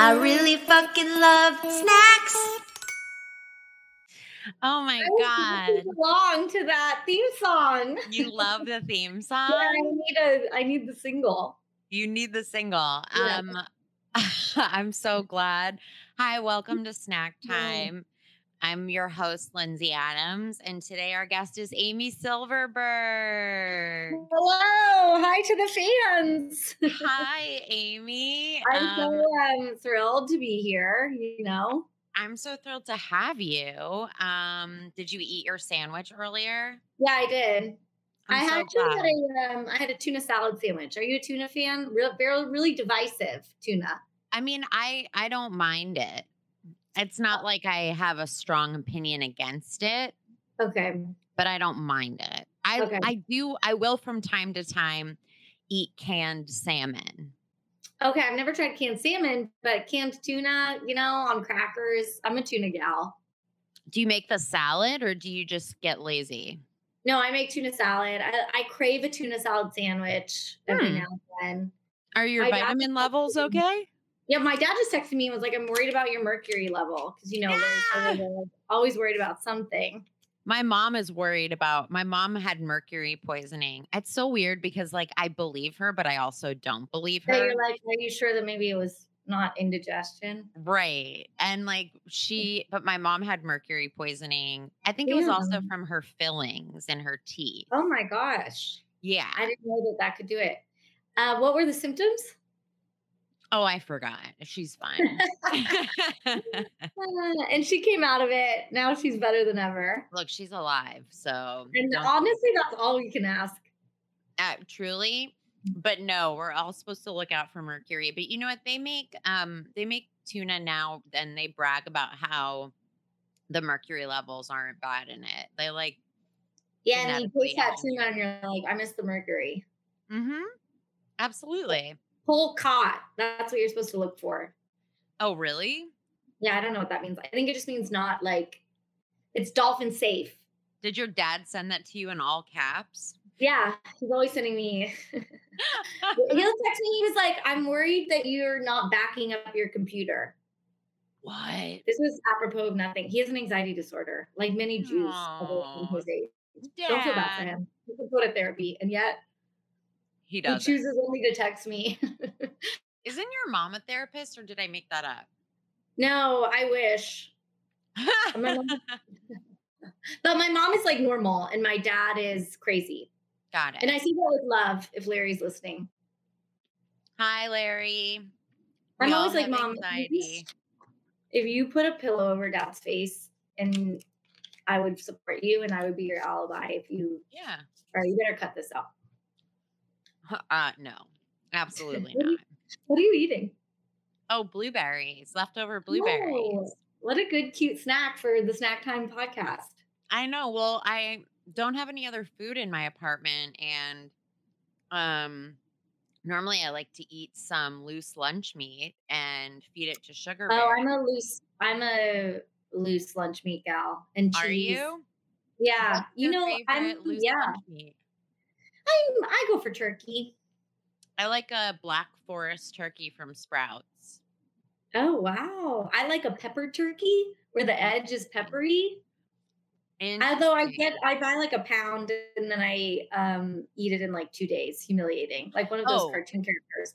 I really fucking love snacks. Oh my god. Belong to that theme song. You love the theme song? Yeah, I need a I need the single. You need the single. Yeah. Um I'm so glad. Hi, welcome to Snack Yeah. Time. I'm your host, Lindsay Adams, and today our guest is Amy Silverberg. Hello, hi to the fans. Hi, Amy. I'm Um, so um, thrilled to be here. You know, I'm so thrilled to have you. Um, did you eat your sandwich earlier? yeah, I did. I'm I so actually had a um, I had a tuna salad sandwich. Are you a tuna fan? Real, very, really divisive tuna. I mean, I I don't mind it. It's not like I have a strong opinion against it, Okay, but I don't mind it. I Okay. I do I will from time to time eat canned salmon. okay. I've never tried canned salmon, but canned tuna. You know, on crackers. I'm a tuna gal. Do you make the salad or do you just get lazy? No, I make tuna salad. I, I crave a tuna salad sandwich every Hmm. now and then. Are your dad vitamin levels okay? Yeah, my dad just texted me and was like, "I'm worried about your mercury level because you know Yeah. Always worried about something." My mom is worried about my mom had mercury poisoning. It's so weird because like I believe her, but I also don't believe So her. you're like, "Are you sure that maybe it was not indigestion?" Right. And like she, but my mom had mercury poisoning. I think it was also from her fillings in her teeth. Oh my gosh, Yeah. I didn't know that that could do it. Uh, what were the symptoms? Oh, I forgot. She's fine. Uh, and she came out of it. Now she's better than ever. Look, she's alive. So And honestly, that's all we can ask. uh, truly, but no, we're all supposed to look out for mercury. But you know what? They make um they make tuna now and they brag about how the mercury levels aren't bad in it. They like Yeah, and you taste that tuna and you're like, "I miss the mercury." mm-hmm. Absolutely. Whole caught. That's what you're supposed to look for. Oh, really? Yeah, I don't know what that means. I think it just means not like it's dolphin safe. Did your dad send that to you in all caps? Yeah, he's always sending me. He'll text me. He was like, "I'm worried that you're not backing up your computer." what? This was apropos of nothing. He has an anxiety disorder, like many Jews of his age. Don't feel bad for him. He could go to therapy, and yet He he does. chooses only to text me. Isn't your mom a therapist or did I make that up? no, I wish. My mom- But my mom is like normal, and my dad is crazy. Got it. And I see that with love. If Larry's listening, Hi, Larry. I'm We always like, Mom, anxiety. if you put a pillow over Dad's face, and I would support you, and I would be your alibi. If you, Yeah. or you better cut this out. Uh, no, absolutely What do you- not. What are you eating? Oh, blueberries, leftover blueberries. Oh, what a good, cute snack for the Snack Time podcast. I know. Well, I don't have any other food in my apartment, and um, normally I like to eat some loose lunch meat and feed it to Sugar Bear. Oh, I'm a loose. I'm a loose lunch meat gal and cheese. Are you? Yeah, What's you know, I'm. loose Yeah, lunch meat? I'm. I go for turkey. I like a black forest turkey from Sprouts. Oh wow, I like a pepper turkey where the edge is peppery. And although I get, I buy like a pound and then I um eat it in like two days. Humiliating, like one of those Oh. cartoon characters.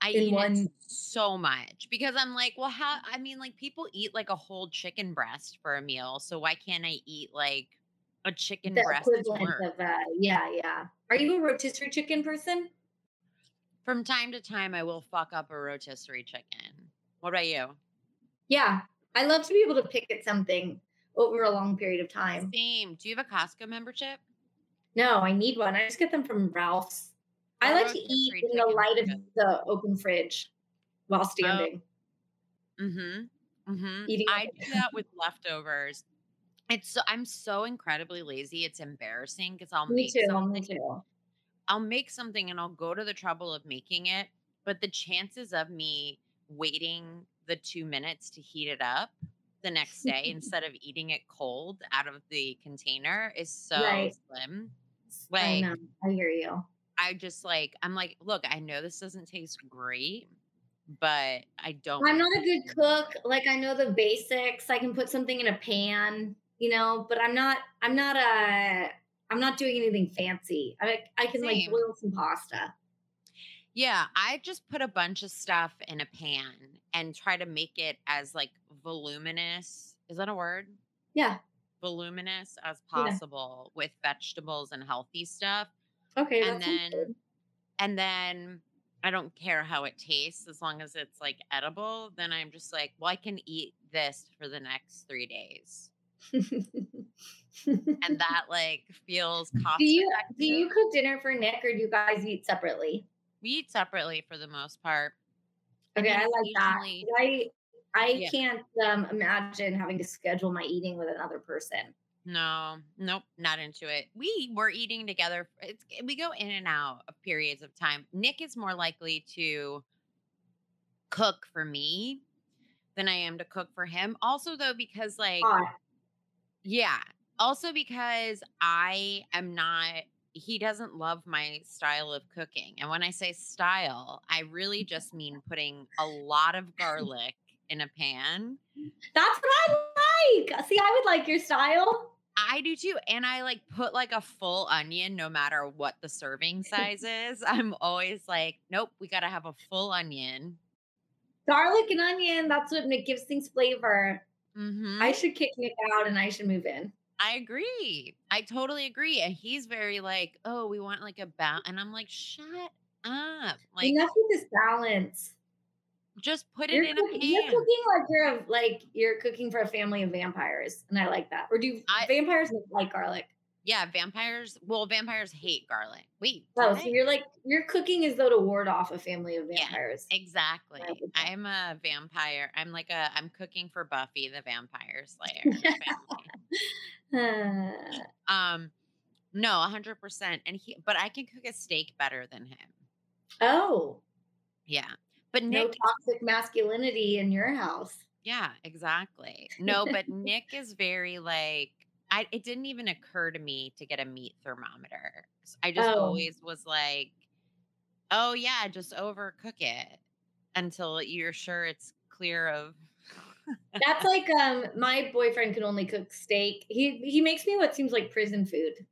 I in eat it one- so much because I'm like, well, how? I mean, like people eat like a whole chicken breast for a meal, so why can't I eat like a chicken The breast? equivalent of uh, yeah, yeah. Are you a rotisserie chicken person? From time to time, I will fuck up a rotisserie chicken. What about you? Yeah, I love to be able to pick at something over a long period of time. Same. Do you have a Costco membership? No, I need one. I just get them from Ralph's. I like to eat in the light of the open fridge while standing. Mm-hmm. Mm-hmm. Eating I do that with leftovers. It's so I'm so incredibly lazy. It's embarrassing because I'll me make too. something. Me too. I'll make something and I'll go to the trouble of making it, but the chances of me waiting the two minutes to heat it up the next day instead of eating it cold out of the container is so Right. slim. I Like, know. I hear you. I just like, I'm like, look, I know this doesn't taste great, but I don't. I'm not a good cook. Like I know the basics. I can put something in a pan, you know, but I'm not I'm not a I'm not doing anything fancy. I I can like boil some pasta. Yeah, I just put a bunch of stuff in a pan and try to make it as like voluminous. Is that a word? Yeah. Voluminous as Yeah. possible with vegetables and healthy stuff. Okay. And then good. and then I don't care how it tastes as long as it's like edible. Then I'm just like, well, I can eat this for the next three days. And that like feels cost do you do you cook dinner for Nick or do you guys eat separately? we eat separately for the most part. Okay, I like that. I I Yeah. can't um, imagine having to schedule my eating with another person. No, nope, not into it. We were eating together. It's we go in and out of periods of time. Nick is more likely to cook for me than I am to cook for him. Also, though, because like. Yeah, also because I am not. He doesn't love my style of cooking, and when I say style, I really mm-hmm. just mean putting a lot of garlic in a pan. That's what I like. See, I would like your style. I do too. And I like put like a full onion no matter what the serving size is. I'm always like, nope, we got to have a full onion. Garlic and onion, that's what gives things flavor. Hmm I should kick Nick out and I should move in. I agree. I totally agree. And he's very like, oh, we want like a bow. And I'm like, shut up. Like, Enough with this balance. just put You're, it in cook- a you're cooking like you're a, like you're cooking for a family of vampires, and I like that. Or do I- vampires like garlic? Yeah, vampires. Well, vampires hate garlic. Wait. Oh, so you're like you're cooking as though to ward off a family of Yeah, vampires. Exactly. Would say. I'm a vampire. I'm like a, I'm cooking for Buffy the Vampire Slayer. Uh, Um, no, a hundred percent. And he, but I can cook a steak better than him. oh, Yeah, but no toxic masculinity in your house. yeah, exactly. No, but Nick is very like, I. It didn't even occur to me to get a meat thermometer. I just Oh. always was like, oh yeah, just overcook it until you're sure it's clear of. That's like um my boyfriend can only cook steak. He he makes me what seems like prison food.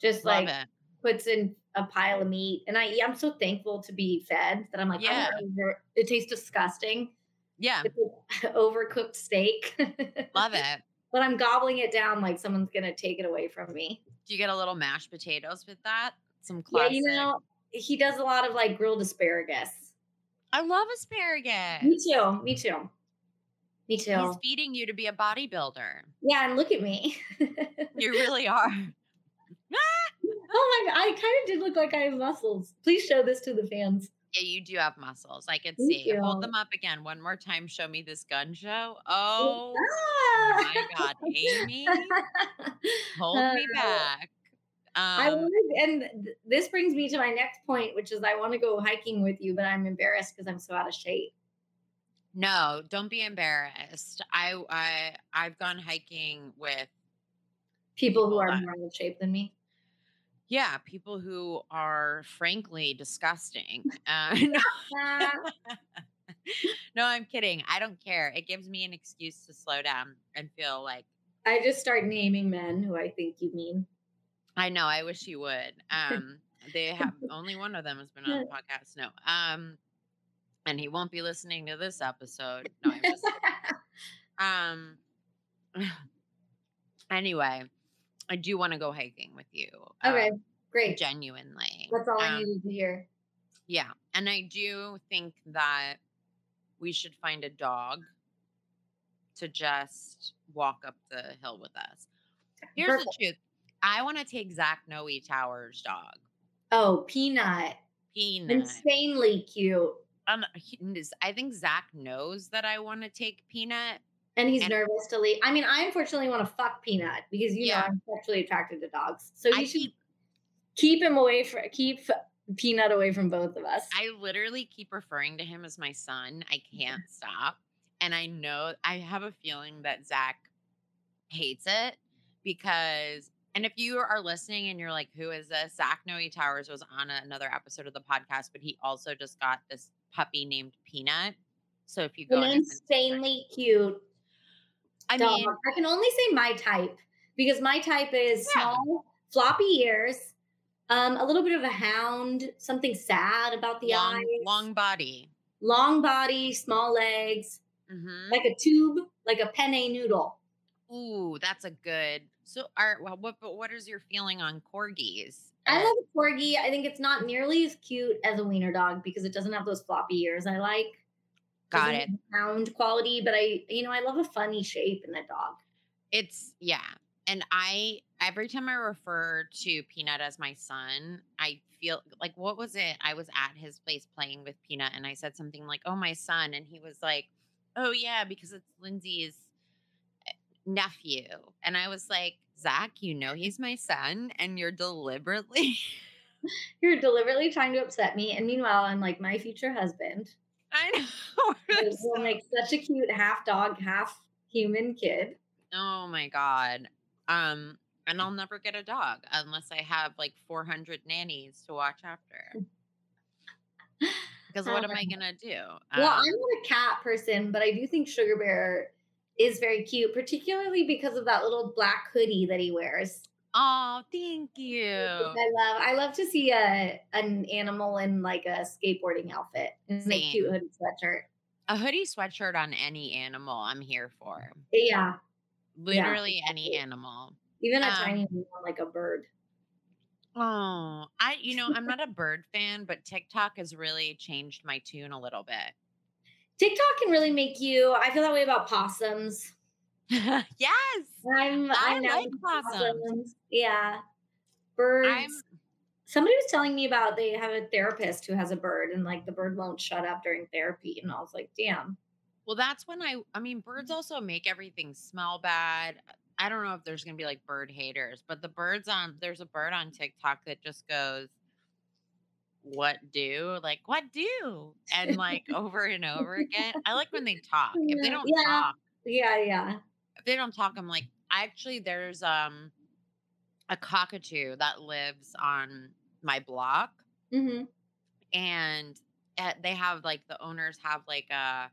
Just Love like it. puts in a pile of meat. And I I'm so thankful to be fed that I'm like, Yeah. yeah. it tastes disgusting. Yeah, It's an overcooked steak. love it. But I'm gobbling it down like someone's gonna take it away from me. Do you get a little mashed potatoes with that? Some classic. Yeah, you know, he does a lot of like grilled asparagus. I love asparagus. Me too. Me too. Me too. He's feeding you to be a bodybuilder. yeah, and look at me. You really are. oh my I kind of did look like I have muscles. Please show this to the fans. Yeah, you do have muscles. I can Thank see. Hold them up again one more time. Show me this gun show. Oh Ah! my God, Amy, hold me Uh, back. I Um, wanted, and th- this brings me to my next point, which is I want to go hiking with you, but I'm embarrassed because I'm so out of shape. no, don't be embarrassed. I I I've gone hiking with People who are more out of shape than me. Yeah people who are frankly disgusting. Uh, no, I'm kidding. I don't care. It gives me an excuse to slow down and feel like I just start naming men who I think you mean. I know. I wish you would. Um, they have only one of them has been on the podcast. No. Um, and he won't be listening to this episode. No, I'm just um. Anyway, I do want to go hiking with you. okay, um, great. genuinely. That's all I Um, needed to hear. Yeah, and I do think that we should find a dog to just walk up the hill with us. Here's Perfect. the truth. I want to take Zach Noe Tower's dog. Oh, Peanut. Peanut. Insanely cute. Um, he- I think Zach knows that I want to take Peanut. And he's And- nervous to leave. I mean, I unfortunately want to fuck Peanut because you Yeah. know I'm sexually attracted to dogs. So you I should keep, keep him away from keep Peanut away from both of us. I literally keep referring to him as my son. I mm-hmm. can't stop. And I know I have a feeling that Zach hates it because, and if you are listening and you're like, who is this? Zach Noe Towers was on another episode of the podcast, but he also just got this puppy named Peanut. So if you go, Instagram- insanely cute I mean, I can only say my type because my type is Yeah. small, floppy ears, um, a little bit of a hound, something sad about the long, eyes, long body. long body, small legs, hmm like a tube, like a penne noodle. Ooh, that's a good. So, are well, what? But what is your feeling on corgis? I love a corgi. I think it's not nearly as cute as a wiener dog because it doesn't have those floppy ears I like. Got it. Hound quality, but I, you know, I love a funny shape in a dog. It's yeah. And I every time I refer to Peanut as my son, I feel like what was it? I was at his place playing with Peanut and I said something like, "Oh, my son." And he was like, "Oh, yeah, because it's Lindsay's eh, nephew." And I was like, "Zach, you know he's my son and you're deliberately You're deliberately trying to upset me, and meanwhile, I'm like my future husband. I know. We're so- make such a cute half dog, half human kid. Oh my god. Um and I'll never get a dog unless I have like 400 nannies to watch after. Because what am I gonna do? Well, Um, I'm not a cat person, but I do think Sugar Bear is very cute, particularly because of that little black hoodie that he wears. Oh, thank you. I love. I love to see a an animal in like a skateboarding outfit and a cute hoodie sweatshirt. A hoodie sweatshirt on any animal, I'm here for. Yeah, Literally any animal. even a Um, tiny one like a bird. Oh, I you know, I'm not a bird fan, but TikTok has really changed my tune a little bit. TikTok can really make you. I feel that way about possums. yes. I'm. I I'm now like possums. Yeah, birds. I'm Somebody was telling me about they have a therapist who has a bird, and like the bird won't shut up during therapy, and I was like, damn. Well, that's when I I mean birds Mm-hmm. also make everything smell bad. I don't know if there's going to be like bird haters, but the birds on there's a bird on TikTok that just goes what do? Like what do? And like over and over again. I like when they talk. If they don't yeah. talk, Yeah, yeah. They don't talk, I'm like actually there's um a cockatoo that lives on my block. Hmm and uh, they have like the owners have like a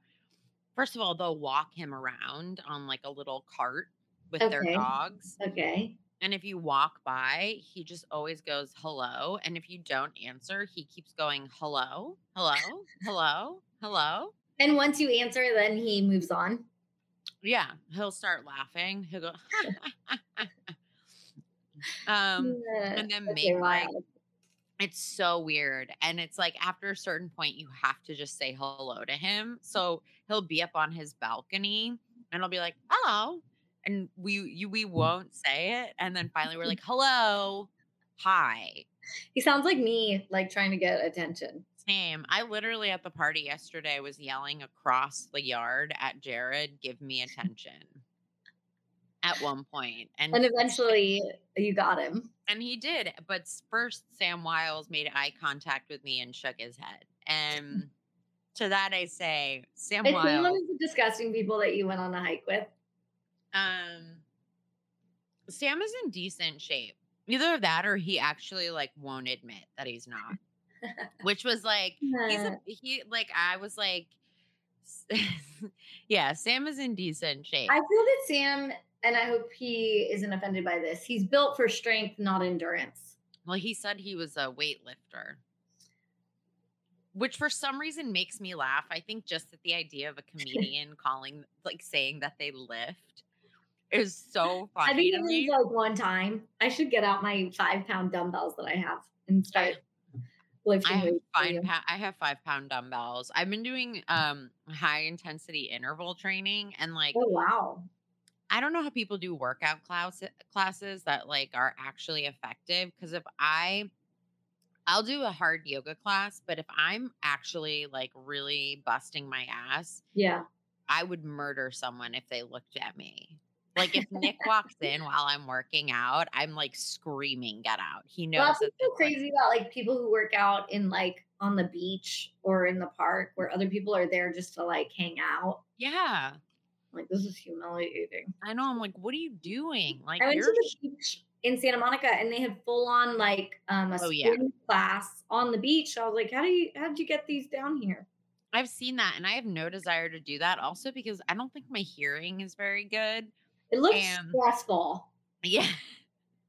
first of all they'll walk him around on like a little cart with their dogs. Okay. and if you walk by he just always goes hello. And if you don't answer he keeps going hello hello hello hello. And once you answer, then he moves on. Yeah he'll start laughing he'll go um Yeah, and then make like wild. It's so weird. And it's like after a certain point, you have to just say hello to him. So he'll be up on his balcony and I'll be like, hello. And we you we won't say it. And then finally we're like, hello, hi. He sounds like me, like trying to get attention. Same. I literally at the party yesterday was yelling across the yard at Jared, give me attention. At one point. And And eventually you got him. And he did, but first Sam Wiles made eye contact with me and shook his head. And to that I say, Sam It's one of Wiles, the disgusting people that you went on a hike with. um, Sam is in decent shape. Either that or he actually like won't admit that he's not. Which was like he's a he like I was like yeah, Sam is in decent shape. I feel that Sam, and I hope he isn't offended by this, he's built for strength, not endurance. Well, he said he was a weightlifter, which for some reason makes me laugh. I think just at the idea of a comedian calling, like saying that they lift is so funny. I think it was like one time. I should get out my five pound dumbbells that I have and start lifting I have five, pa- I have five pound dumbbells. I've been doing um high intensity interval training and like Oh wow. I don't know how people do workout class classes that like are actually effective because if I I'll do a hard yoga class, but if I'm actually like really busting my ass, Yeah. I would murder someone if they looked at me. Like if Nick walks in while I'm working out, I'm like screaming, "Get out!" He knows Well, that's that. so crazy about like people who work out in like on the beach or in the park where other people are there just to like hang out. yeah, Like this is humiliating. I know. I'm like, what are you doing? Like I went you're to the beach in Santa Monica and they had full on like um a Oh, yeah. class on the beach. I was like, how do you how did you get these down here? I've seen that and I have no desire to do that also because I don't think my hearing is very good. It looks And- stressful. Yeah.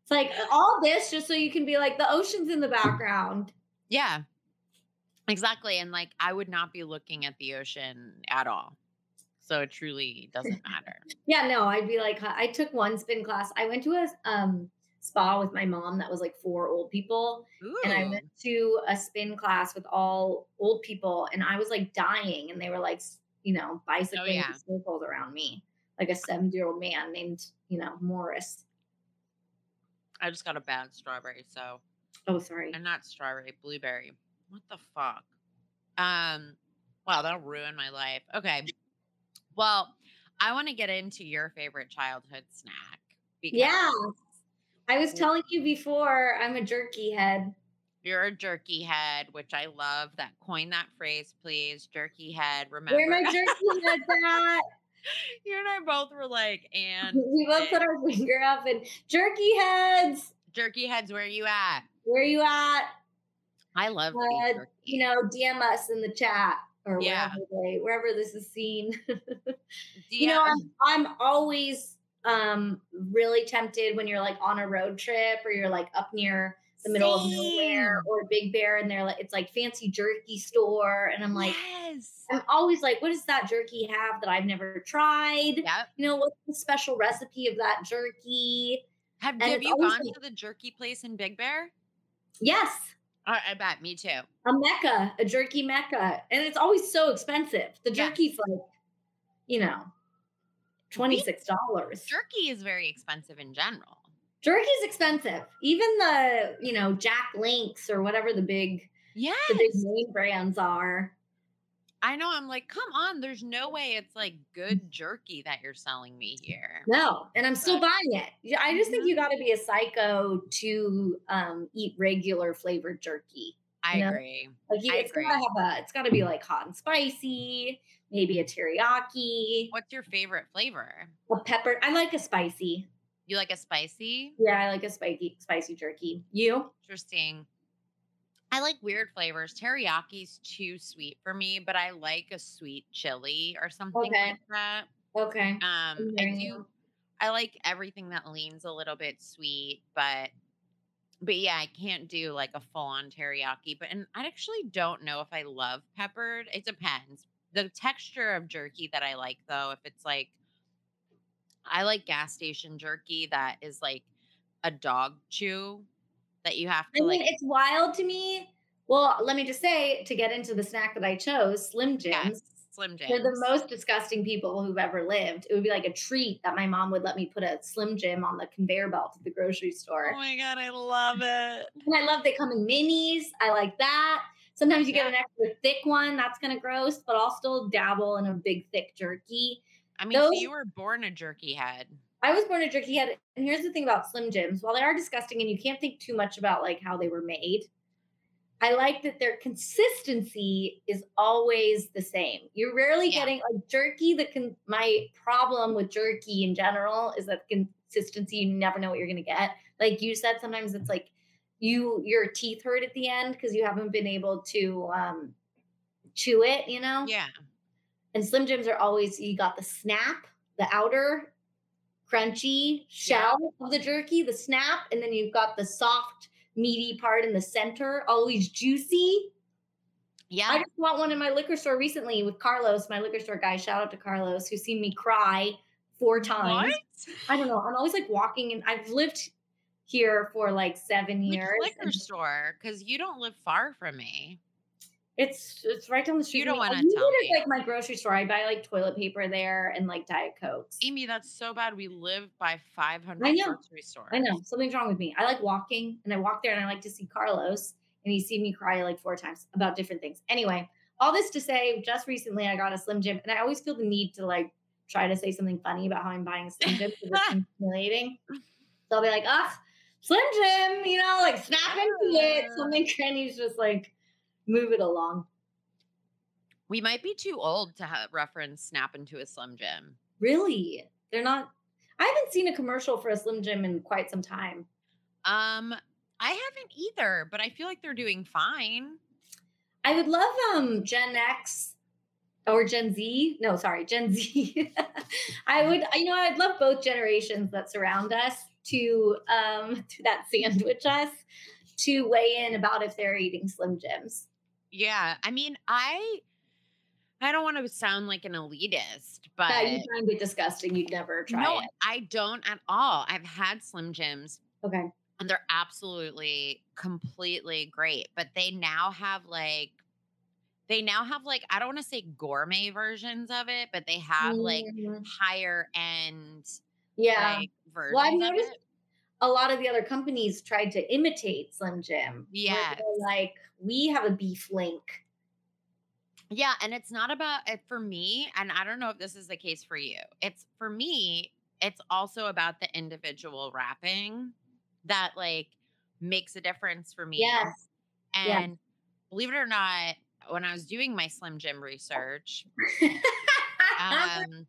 It's like all this just so you can be like the ocean's in the background. Yeah. Exactly. And like I would not be looking at the ocean at all. So it truly doesn't matter. Yeah, no, I'd be like, I took one spin class. I went to a um, spa with my mom that was like for old people. Ooh. And I went to a spin class with all old people and I was like dying and they were like, you know, bicycling in yeah. circles around me, like a 70 year old man named, you know, Morris. I just got a bad strawberry, so Oh, sorry. and not strawberry, blueberry. What the fuck? Um, wow, that'll ruin my life. Okay. Well, I want to get into your favorite childhood snack. Because Yeah. I was telling you before, I'm a jerky head. You're a jerky head, which I love. That coin that phrase, please. Jerky head. Remember, Where my jerky heads at? you and I both were like, and We both put our finger up and jerky heads. jerky heads, where you at? Where you at? I love Uh, you know, DM us in the chat or Yeah. wherever, they, wherever this is seen. You know, I'm, I'm always um really tempted when you're like on a road trip or you're like up near the middle of nowhere or Big Bear and they're like it's like fancy jerky store and I'm like yes. I'm always like what does that jerky have that I've never tried? Yep. You know, what's the special recipe of that jerky? Have, have you gone like- to the jerky place in Big Bear? Yes, I, I bet. Me too. a mecca, a jerky mecca. And it's always so expensive. The Yes. jerky's like, you know, $26. Jerky is very expensive in general. Jerky's expensive. Even the, you know, Jack Links or whatever the big Yes. the big name brands are. I know. I'm like, come on. There's no way it's like good jerky that you're selling me here. No, and I'm still buying it. Yeah, I just think you got to be a psycho to um, eat regular flavored jerky. I know? agree. Like you, I it's gotta have a, it's got to be like hot and spicy, maybe a teriyaki, What's your favorite flavor? a pepper. I like a spicy. You like a spicy? Yeah, I like a spicy spicy jerky. You? Interesting. I like weird flavors. Teriyaki's too sweet for me, but I like a sweet chili or something Okay. like that. Okay. Um, I do. I like everything that leans a little bit sweet, but but yeah, I can't do like a full on teriyaki. But and I actually don't know if I love peppered. It depends. The texture of jerky that I like though, if it's like I like gas station jerky that is like a dog chew that you have to I mean, like it's wild to me. Well, let me just say to get into the snack that I chose, Slim Jims. yes, Slim Jims. They're the most disgusting people who've ever lived. It would be like a treat that my mom would let me put a Slim Jim on the conveyor belt at the grocery oh store. Oh my god, I love it. And I love they come in minis. I like that. Sometimes you get an extra thick one. That's kind of gross, but I'll still dabble in a big, thick jerky. I mean, so you were born a jerky head. I was born a jerky head. And here's the thing about Slim Jims while they are disgusting and you can't think too much about like how they were made, I like that their consistency is always the same. You're rarely Yeah. getting like jerky. The con- my problem with jerky in general is that consistency. You never know what you're gonna get. Like you said, sometimes it's like you your teeth hurt at the end because you haven't been able to um, chew it. You know. Yeah. And Slim Jims are always you got the snap, the outer crunchy shell of the jerky, the snap, and then you've got the soft, meaty part in the center, always juicy. Yeah. I just bought one in my liquor store recently with Carlos, my liquor store guy. Shout out to Carlos, who's seen me cry four times. What? I don't know. I'm always like walking, and I've lived here for like seven Which years. liquor and store? Because you don't live far from me. It's it's right down the street. You don't from me. I wanna use tell me. like my grocery store. I buy like toilet paper there and like diet cokes. Amy, that's so bad. We live by 500 I know. grocery stores. I know something's wrong with me. I like walking, and I walk there, and I like to see Carlos, and he's seen me cry like four times about different things. Anyway, all this to say, just recently I got a Slim Jim, and I always feel the need to like try to say something funny about how I'm buying a Slim Jim because it's humiliating. So I'll be like, "Ah, Slim Jim," you know, like snap into it. Something Granny's just like move it along. We might be too old to have reference Snap into a Slim Jim. Really, they're not. I haven't seen a commercial for a Slim Jim in quite some time. Um, I haven't either, but I feel like they're doing fine. I would love um Gen X or Gen Z. No, sorry, Gen Z. I would, you know, I'd love both generations that surround us to um to that sandwich us to weigh in about if they're eating Slim Jims. Yeah. I mean, I I don't want to sound like an elitist, but Yeah, you find it disgusting. You'd never try no, it. I don't at all. I've had Slim Jims Okay. and they're absolutely completely great, but they now have like they now have like I don't want to say gourmet versions of it, but they have like Mhm. higher end yeah. like versions well, I've noticed. A lot of the other companies tried to imitate Slim Jim. Yeah. Like we have a beef link. Yeah, and it's not about it for me, and I don't know if this is the case for you. It's for me, it's also about the individual wrapping that like makes a difference for me. Yes. And yeah. believe it or not, when I was doing my Slim Jim research, um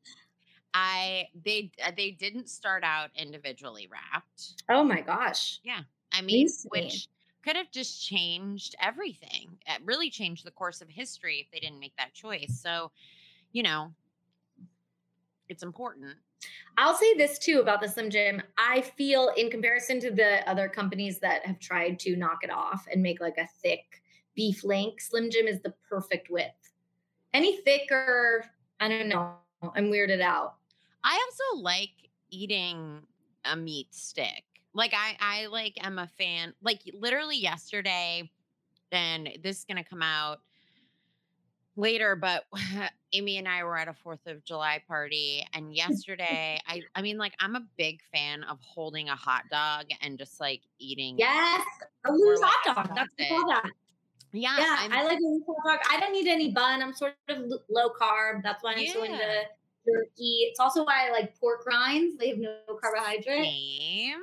I they uh, they didn't start out individually wrapped. oh my gosh. Yeah. I mean, which could have just changed everything. It really changed the course of history if they didn't make that choice. So, you know, it's important. I'll say this too about the Slim Jim. I feel, in comparison to the other companies that have tried to knock it off and make like a thick beef link, Slim Jim is the perfect width. Any thicker, I don't know. I'm weirded out. I also like eating a meat stick. Like I I like am a fan. Like literally yesterday and this is going to come out later but Amy and I were at a 4th of July party and yesterday I I mean like I'm a big fan of holding a hot dog and just like eating. Yes, a loose like hot dog. That's call that. Yeah, Yeah, I'm- I like a loose hot dog. I don't need any bun. I'm sort of low carb. That's why I'm so into Turkey. It's also why I like pork rinds. They have no carbohydrate. same.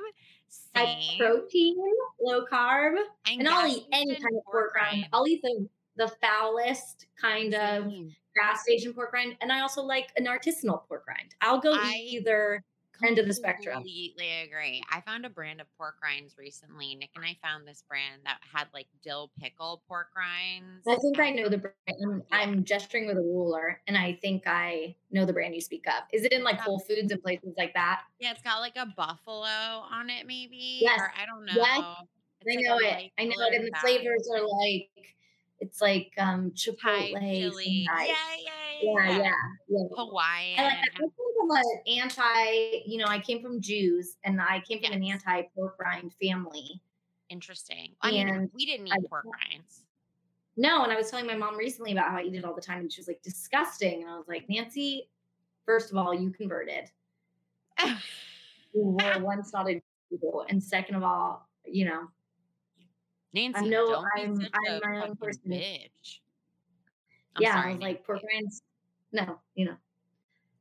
Same. protein, low carb. And I'll eat any kind of pork rind. rind. I'll eat the the foulest kind of Same. gas station pork rind, and I also like an artisanal pork rind. I'll go I- eat either. End of the spectrum. Completely agree. I found a brand of pork rinds recently. Nick and I found this brand that had like dill pickle pork rinds. I think I know the brand. I'm, I'm gesturing with a ruler, and I think I know the brand you speak of. Is it in like Whole Foods and places like that? Yeah, it's got like a buffalo on it, maybe. Yes. Or I don't know. Yes. I like a know it. I know it. And the flavors are like it's like um Thai chipotle. chili. Yeah, yeah, yeah, yeah. yeah, yeah. Hawaiian. I like that. I came from an anti, you know, I came from Jews and I came from an anti pork rind family. Interesting. I mean, And we didn't eat I- pork rinds. No, and I was telling my mom recently about how I eat it all the time, and she was like, disgusting. And I was like, Nancy, first of all, you converted. You were once not a Jew. And second of all, you know, Nancy, know don't I'm- I'm a my own person. bitch. I'm yeah, sorry, I was like, pork rinds. No, you know,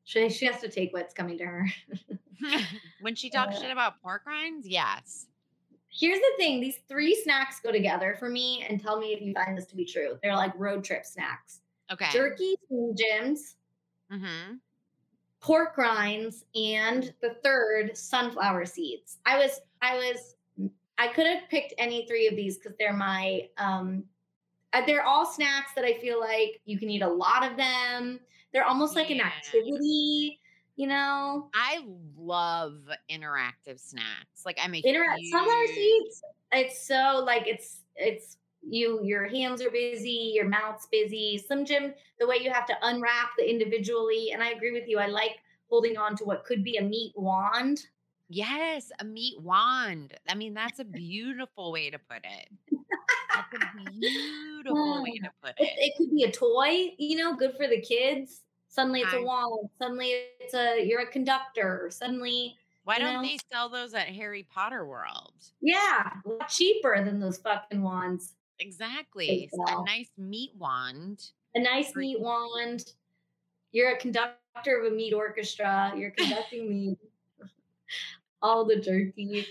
she, she has to take what's coming to her. when she talks Uh, shit about pork rinds, yes. Here's the thing these three snacks go together for me, and tell me if you find this to be true. They're like road trip snacks Okay. jerky, Jims, Mm-hmm. pork rinds, and the third, sunflower seeds. I was, I was, I could have picked any three of these because they're my, um, uh, they're all snacks that I feel like you can eat a lot of them. They're almost like an activity, you know. I love interactive snacks. Like I'm a Interact sunflower seeds. It's so like it's it's you your hands are busy, your mouth's busy. Slim Jim, the way you have to unwrap the individually, and I agree with you. I like holding on to what could be a meat wand. Yes, a meat wand. I mean, that's a beautiful way to put it. That's a beautiful way to put It, it. it could be a toy, you know, good for the kids. Suddenly it's a wand. Suddenly it's a you're a conductor. Suddenly, Why don't know? they sell those at Harry Potter World? yeah, a lot cheaper than those fucking wands. Exactly. A nice meat wand. a nice meat wand. You're a conductor of a meat orchestra. You're conducting the all the jerky.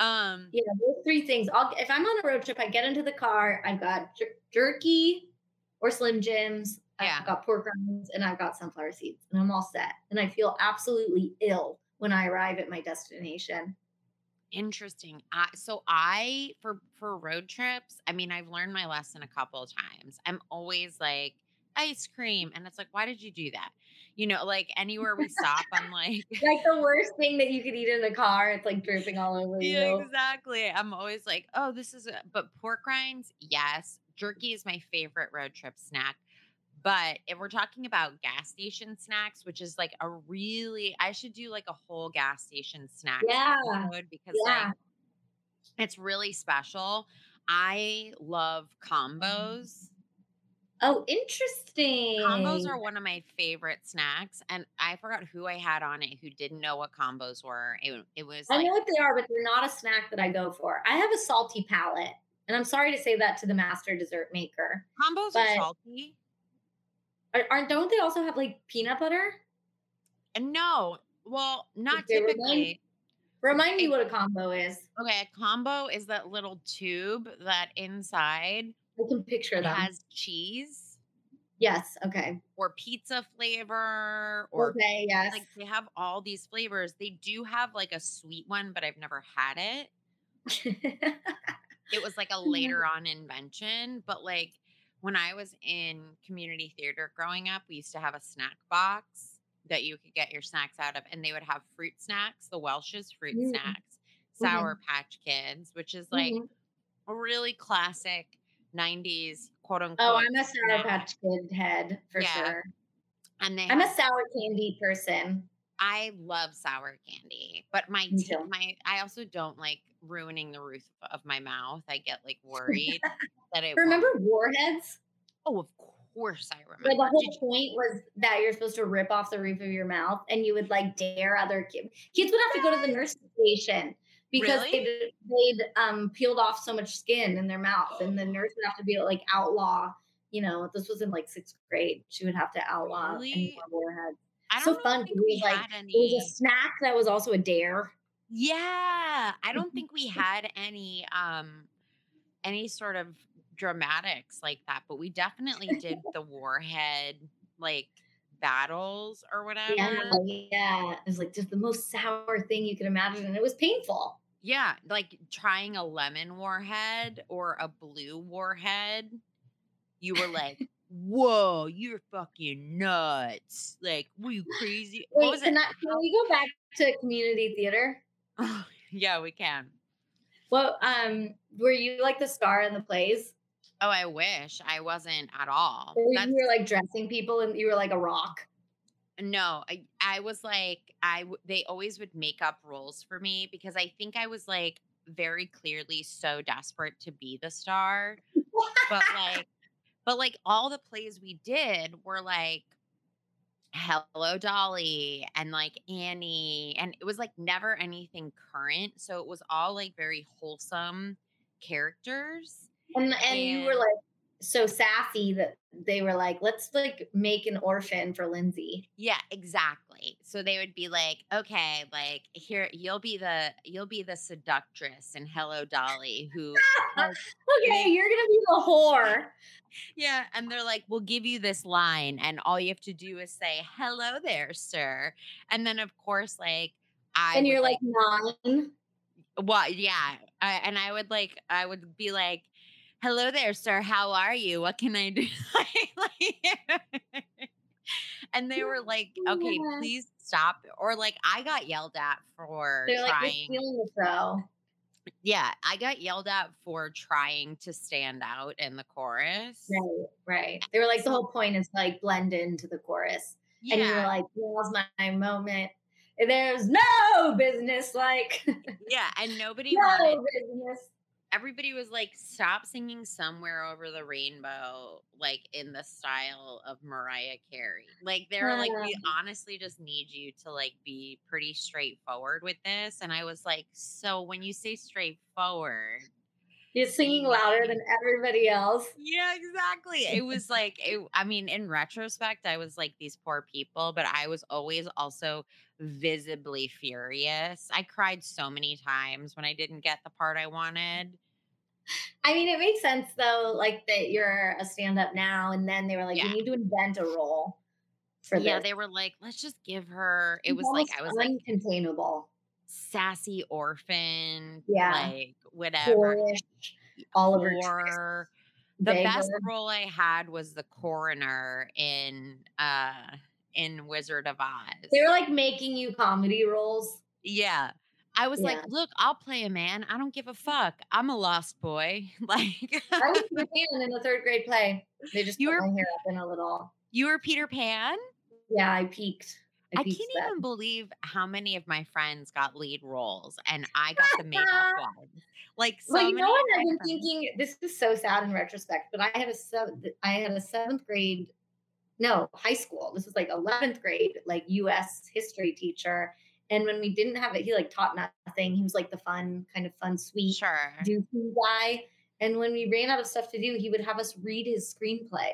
Um, Yeah, those three things. I'll, if I'm on a road trip, I get into the car. I've got jer- jerky or Slim Jims. Yeah. I've got pork rinds and I've got sunflower seeds, and I'm all set. And I feel absolutely ill when I arrive at my destination. Interesting. I, so I for for road trips, I mean, I've learned my lesson a couple of times. I'm always like ice cream. And it's like, why did you do that? You know, like anywhere we stop, I'm like, Like the worst thing that you could eat in the car. It's like dripping all over yeah, you. exactly. I'm always like, oh, this is, a, but pork rinds, yes. Jerky is my favorite road trip snack. But if we're talking about gas station snacks, which is like a really, I should do like a whole gas station snack Yeah. because Yeah. like it's really special. I love combos. Oh, interesting. Combos are one of my favorite snacks, and I forgot who I had on it who didn't know what combos were. It, it was I like know what they are, but they're not a snack that I go for. I have a salty palate, and I'm sorry to say that to the master dessert maker. combos are salty. Are, aren't don't they also have like peanut butter? And no, well, not they remind- typically. Remind me what a combo is. Okay, a combo is that little tube that inside I can picture them. has cheese yes. Okay. or pizza flavor or okay. Yes. like they have all these flavors. They do have like a sweet one, but I've never had it. It was like a later on invention, but like when I was in community theater growing up, we used to have a snack box that you could get your snacks out of, and they would have fruit snacks, the Welch's fruit Mm. snacks, Sour Patch Kids, which is like Mhm. a really classic 90s quote oh, unquote. oh, I'm a Sour. Patch Kid head for Yeah. sure. And they I'm a sour candy person. I love sour candy, but my te- my I also don't like ruining the roof of my mouth. I get like worried that it. Remember won't- Warheads? Oh, of course I remember. Where the whole Did you- point was that you're supposed to rip off the roof of your mouth, and you would like dare other kids. Kids would have to go to the nurse's station because Really? they'd, they'd um peeled off so much skin in their mouth, and the nurse would have to be like outlaw. You know, this was in like sixth grade. She would have to outlaw any Really? I so don't fun, it we was like- had It was a snack that was also a dare. yeah, I don't think we had any um any sort of dramatics like that, but we definitely did the warhead like battles or whatever. Yeah, yeah. It was like just the most sour thing you could imagine, and it was painful. Yeah, like trying a lemon warhead or a blue warhead, you were like, "Whoa, you're fucking nuts!" Like, were you crazy? what Wait, was can, it? I, can we go back to community theater? yeah, we can. Well, um, were you like the star in the plays? Oh, I wish I wasn't at all. You were like dressing people and you were like a rock? no, I, I was like, I. They always would make up roles for me because I think I was like very clearly so desperate to be the star. but like but like all the plays we did were like hello dolly and like annie and it was like never anything current so it was all like very wholesome characters And and you were like so sassy that they were like, let's like make an orphan for Lindsay. yeah exactly so they would be like okay like here you'll be the you'll be the seductress and hello dolly who Okay, you're gonna be the whore. Yeah, and they're like, "We'll give you this line, and all you have to do is say hello there, sir." And then, of course, like I and you're would, like nine. "What? Yeah," I, and I would like, I would be like, "Hello there, sir. How are you? What can I do?" And they were like, "Okay, Yeah. please stop." Or like, I got yelled at for They're like, trying. the show. yeah, I got yelled at for trying to stand out in the chorus. Right, right. They were like, the whole point is like blend into the chorus. Yeah. And you were like, now's my moment. There's no business like yeah, and nobody no wanted business. Everybody was like, stop singing somewhere over the rainbow, like in the style of Mariah Carey. Like they were like, we honestly just need you to like be pretty straightforward with this. And I was like, so when you say straightforward, You're singing louder than everybody else. yeah, exactly. It was like, it, I mean, in retrospect, I was like these poor people, but I was always also visibly furious. I cried so many times when I didn't get the part I wanted. I mean, it makes sense though, like that you're a stand-up now, and then they were like, Yeah. we need to invent a role for yeah, this. they were like, let's just give her. It was like I was like uncontainable. sassy orphan, Yeah. like whatever. Boorish, Oliver. Or The best role I had was the coroner in uh in Wizard of Oz. They were like making you comedy roles. yeah. I was like, look, I'll play a man. I don't give a fuck. I'm a lost boy. like I was Peter Pan in the third grade play. They just You put were- my hair up in a little. you were Peter Pan? Yeah, I peaked. I peaked can't then. even believe how many of my friends got lead roles and I got the makeup ones. Like so well, you know what I've been thinking? This is so sad in retrospect, but I had a seventh. I had a seventh grade, no, high school. This was like eleventh grade, like U.S. history teacher. And when we didn't have it, he like taught nothing. He was like the fun, kind of fun, sweet, Sure. doofy guy. And when we ran out of stuff to do, he would have us read his screenplay.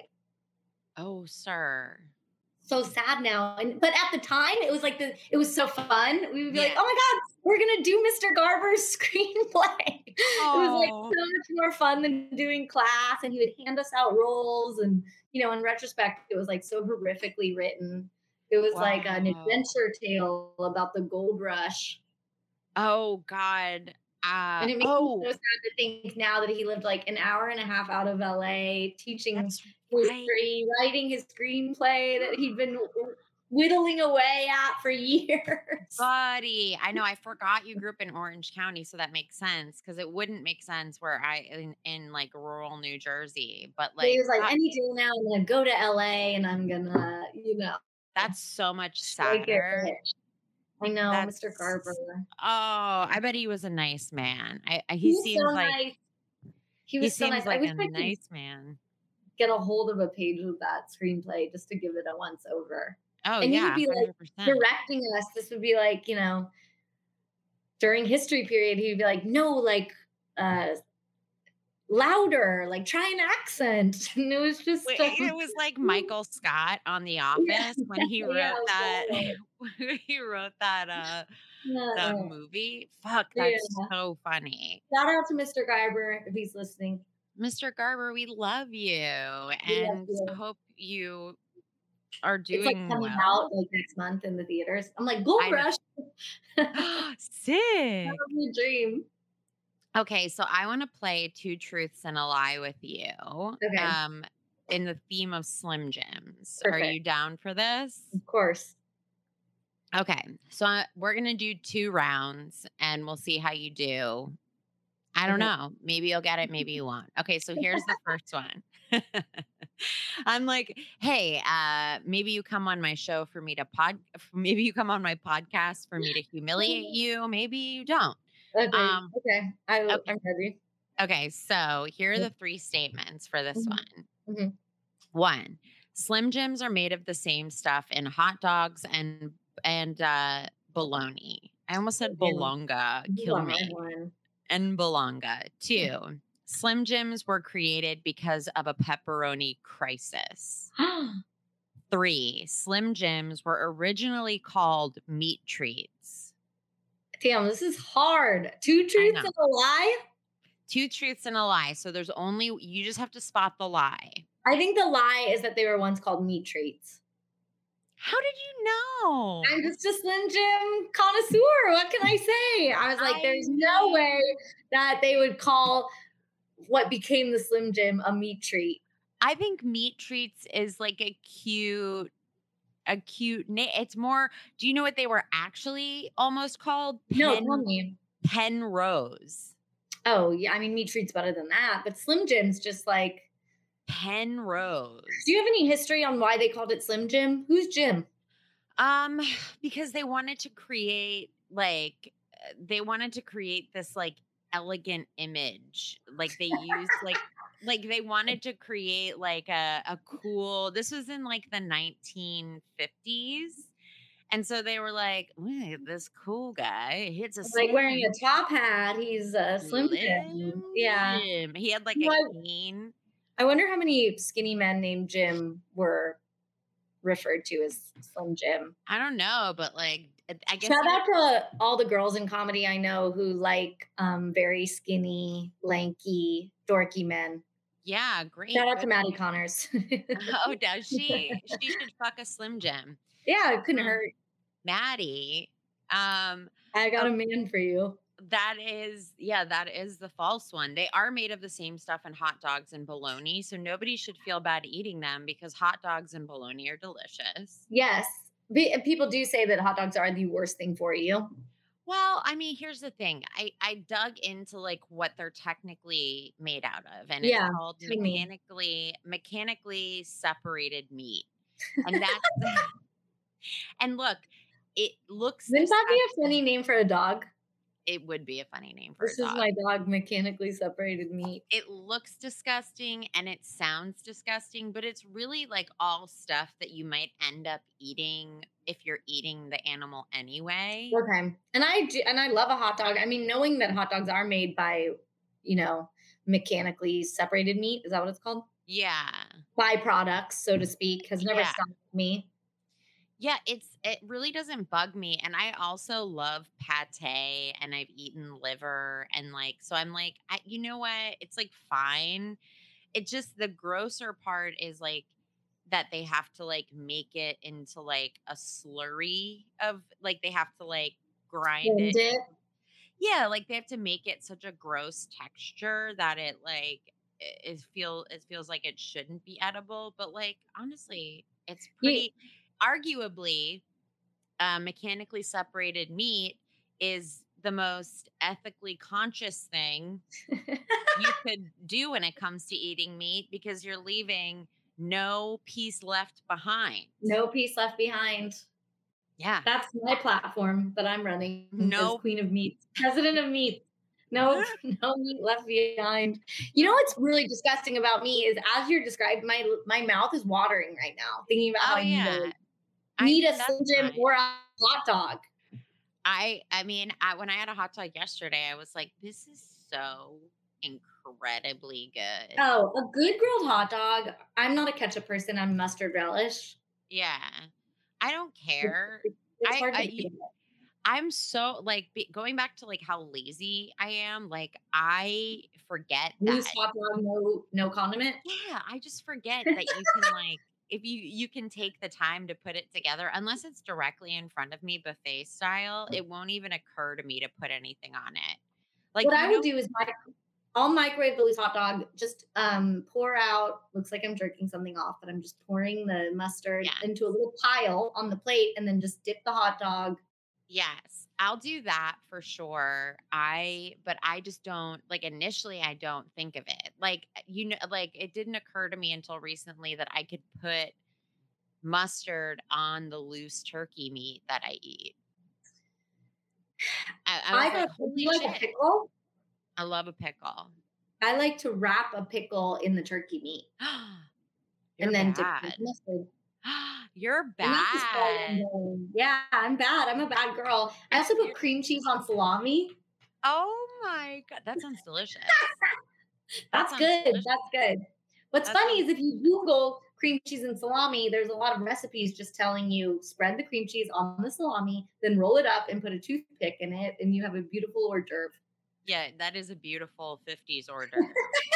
Oh, sir. So sad now. And but at the time, it was like the it was so fun. We would be like, "Oh my god, we're gonna do Mr. Garber's screenplay." It was like so much more fun than doing class, and he would hand us out roles. And you know, in retrospect, it was like so horrifically written. It was like an adventure tale about the gold rush, Oh God. Uh, and it makes oh, me so sad to think now that he lived like an hour and a half out of LA, teaching that's right. writing his screenplay that he'd been whittling away at for years. Buddy, I know. I forgot you grew up in Orange County, so that makes sense because it wouldn't make sense where I in, in like rural New Jersey. But like, he was like, any day now, I'm gonna go to LA and I'm gonna, you know, that's so much sadder. I know, Mr. Garber. Oh, I bet he was a nice man. I, I he He seems so like nice. He he was so seems nice. I like wish a I could nice man. Get a hold of a page of that screenplay just to give it a once over. Oh And he would be, like, hundred percent. Directing us, this would be like, you know, during history period, he'd be like, no, like uh louder, like try an accent. And it was just Wait, so- it was like Michael Scott on The Office when he wrote yeah, that. totally. he wrote that uh that movie. Fuck, that's Yeah. so funny. Shout out to Mr. Garber if he's listening. Mr. Garber, we love you love and you. hope you are doing It's like coming well. out like next month in the theaters. I'm like, Gold I. Rush. Sick. dream. Okay, so I want to play two truths and a lie with you. Okay. Um, in the theme of Slim Jims. Are you down for this? Of course. Okay, so I, we're gonna do two rounds, and we'll see how you do. I don't know. Maybe you'll get it. Maybe you won't. Okay, so here's the first one. I'm like, hey, uh, maybe you come on my show for me to pod. Maybe you come on my podcast for me to humiliate you. Maybe you don't. Okay. Um, okay. I, okay. I'm ready. Okay, so here are Mm. the three statements for this Mhm. one. Mhm. One, Slim Jims are made of the same stuff in hot dogs and and uh, bologna. I almost said Ew. bolonga. Kill me. And bolonga. Mm. Two, Slim Jims were created because of a pepperoni crisis. Three, Slim Jims were originally called meat treats. Damn, this is hard. Two truths and a lie? Two truths and a lie. So there's only you just have to spot the lie. I think the lie is that they were once called meat treats. How did you know? I'm just a Slim Jim connoisseur. What can I say? I was like, I there's no way that they would call what became the Slim Jim a meat treat. I think meat treats is like a cute, a cute name. It's more. Do you know what they were actually almost called? No, Pen, tell me. Penrose. Oh, yeah. I mean, meat treats better than that. But Slim Jim's just like, Penrose. do you have any history on why they called it Slim Jim? Who's Jim? Um, because they wanted to create like uh, they wanted to create this like elegant image. Like they used like like they wanted to create like a, a cool this was in like the 1950s. And so they were like, "Look at this cool guy. He hits a Like wearing a top hat. He's a Slim Jim. Slim Yeah. He had like a cane. I wonder how many skinny men named Jim were referred to as Slim Jim. I don't know, but like I- guess Shout out to all the girls in comedy I know who like um, very skinny, lanky, dorky men. yeah, great. Shout out to Maddie Connors. Oh, does she? she should fuck a Slim Jim. yeah, it couldn't Um, hurt. Maddie. Um, I got a oh. man for you. That is, yeah, that is the false one. They are made of the same stuff in hot dogs and bologna, so nobody should feel bad eating them because hot dogs and bologna are delicious. Yes. People do say that hot dogs are the worst thing for you. Well, I mean, here's the thing. I I dug into like what they're technically made out of, and it's Yeah. called tell me. mechanically mechanically separated meat, and that's and look, it looks Wouldn't that be a funny name for a dog? It would be a funny name for This is my dog, mechanically separated meat. it looks disgusting and it sounds disgusting, but it's really like all stuff that you might end up eating if you're eating the animal anyway. Okay. And I do, and I love a hot dog. I mean, knowing that hot dogs are made by, you know, mechanically separated meat, is that what it's called? Yeah. Byproducts, so to speak, has never Yeah. stopped me. Yeah, it's it really doesn't bug me. And I also love pate and I've eaten liver and like so I'm like, I, you know what? It's like fine. It just the grosser part is like that they have to like make it into like a slurry of like they have to like grind it it. Yeah, like they have to make it such a gross texture that it like it, it feel it feels like it shouldn't be edible. But like honestly, it's pretty arguably uh, mechanically separated meat is the most ethically conscious thing you could do when it comes to eating meat because you're leaving no piece left behind. no piece left behind. Yeah. That's my platform that I'm running. No- queen of meat, president of meat. No, no meat left behind. You know what's really disgusting about me is as you're describing, my my mouth is watering right now thinking about how Oh need yeah. I need a Slim Jim or a hot dog. I I mean, I, when I had a hot dog yesterday, I was like, this is so incredibly good. Oh, a good grilled hot dog. I'm not a ketchup person. I'm mustard relish. Yeah. I don't care. It's I- I- beat. I'm so like be, going back to like how lazy I am. Like I forget loose that. hot dog, no no condiment. Yeah, I just forget that you can like if you you can take the time to put it together unless it's directly in front of me buffet style, it won't even occur to me to put anything on it. Like what I would do is my I'll microwave the loose hot dog. Just um, pour out. Looks like I'm jerking something off, but I'm just pouring the mustard Yeah. into a little pile on the plate, and then just dip the hot dog. Yes, I'll do that for sure. I, but I just don't like initially, I don't think of it. Like, eh, you know, like it didn't occur to me until recently that I could put mustard on the loose turkey meat that I eat. I, I, I, like, holy like a pickle? I love a pickle. I like to wrap a pickle in the turkey meat and then dip it in mustard. You're And that's just all I'm bad. Yeah, I'm bad. I'm a bad girl. I also put cream cheese on salami. Oh my god, that sounds delicious. That's sounds good. delicious. That's good. What's That funny is if you Google cream cheese and salami, there's a lot of recipes just telling you spread the cream cheese on the salami, then roll it up and put a toothpick in it, and you have a beautiful hors d'oeuvre. Yeah, that is a beautiful 50s hors d'oeuvre.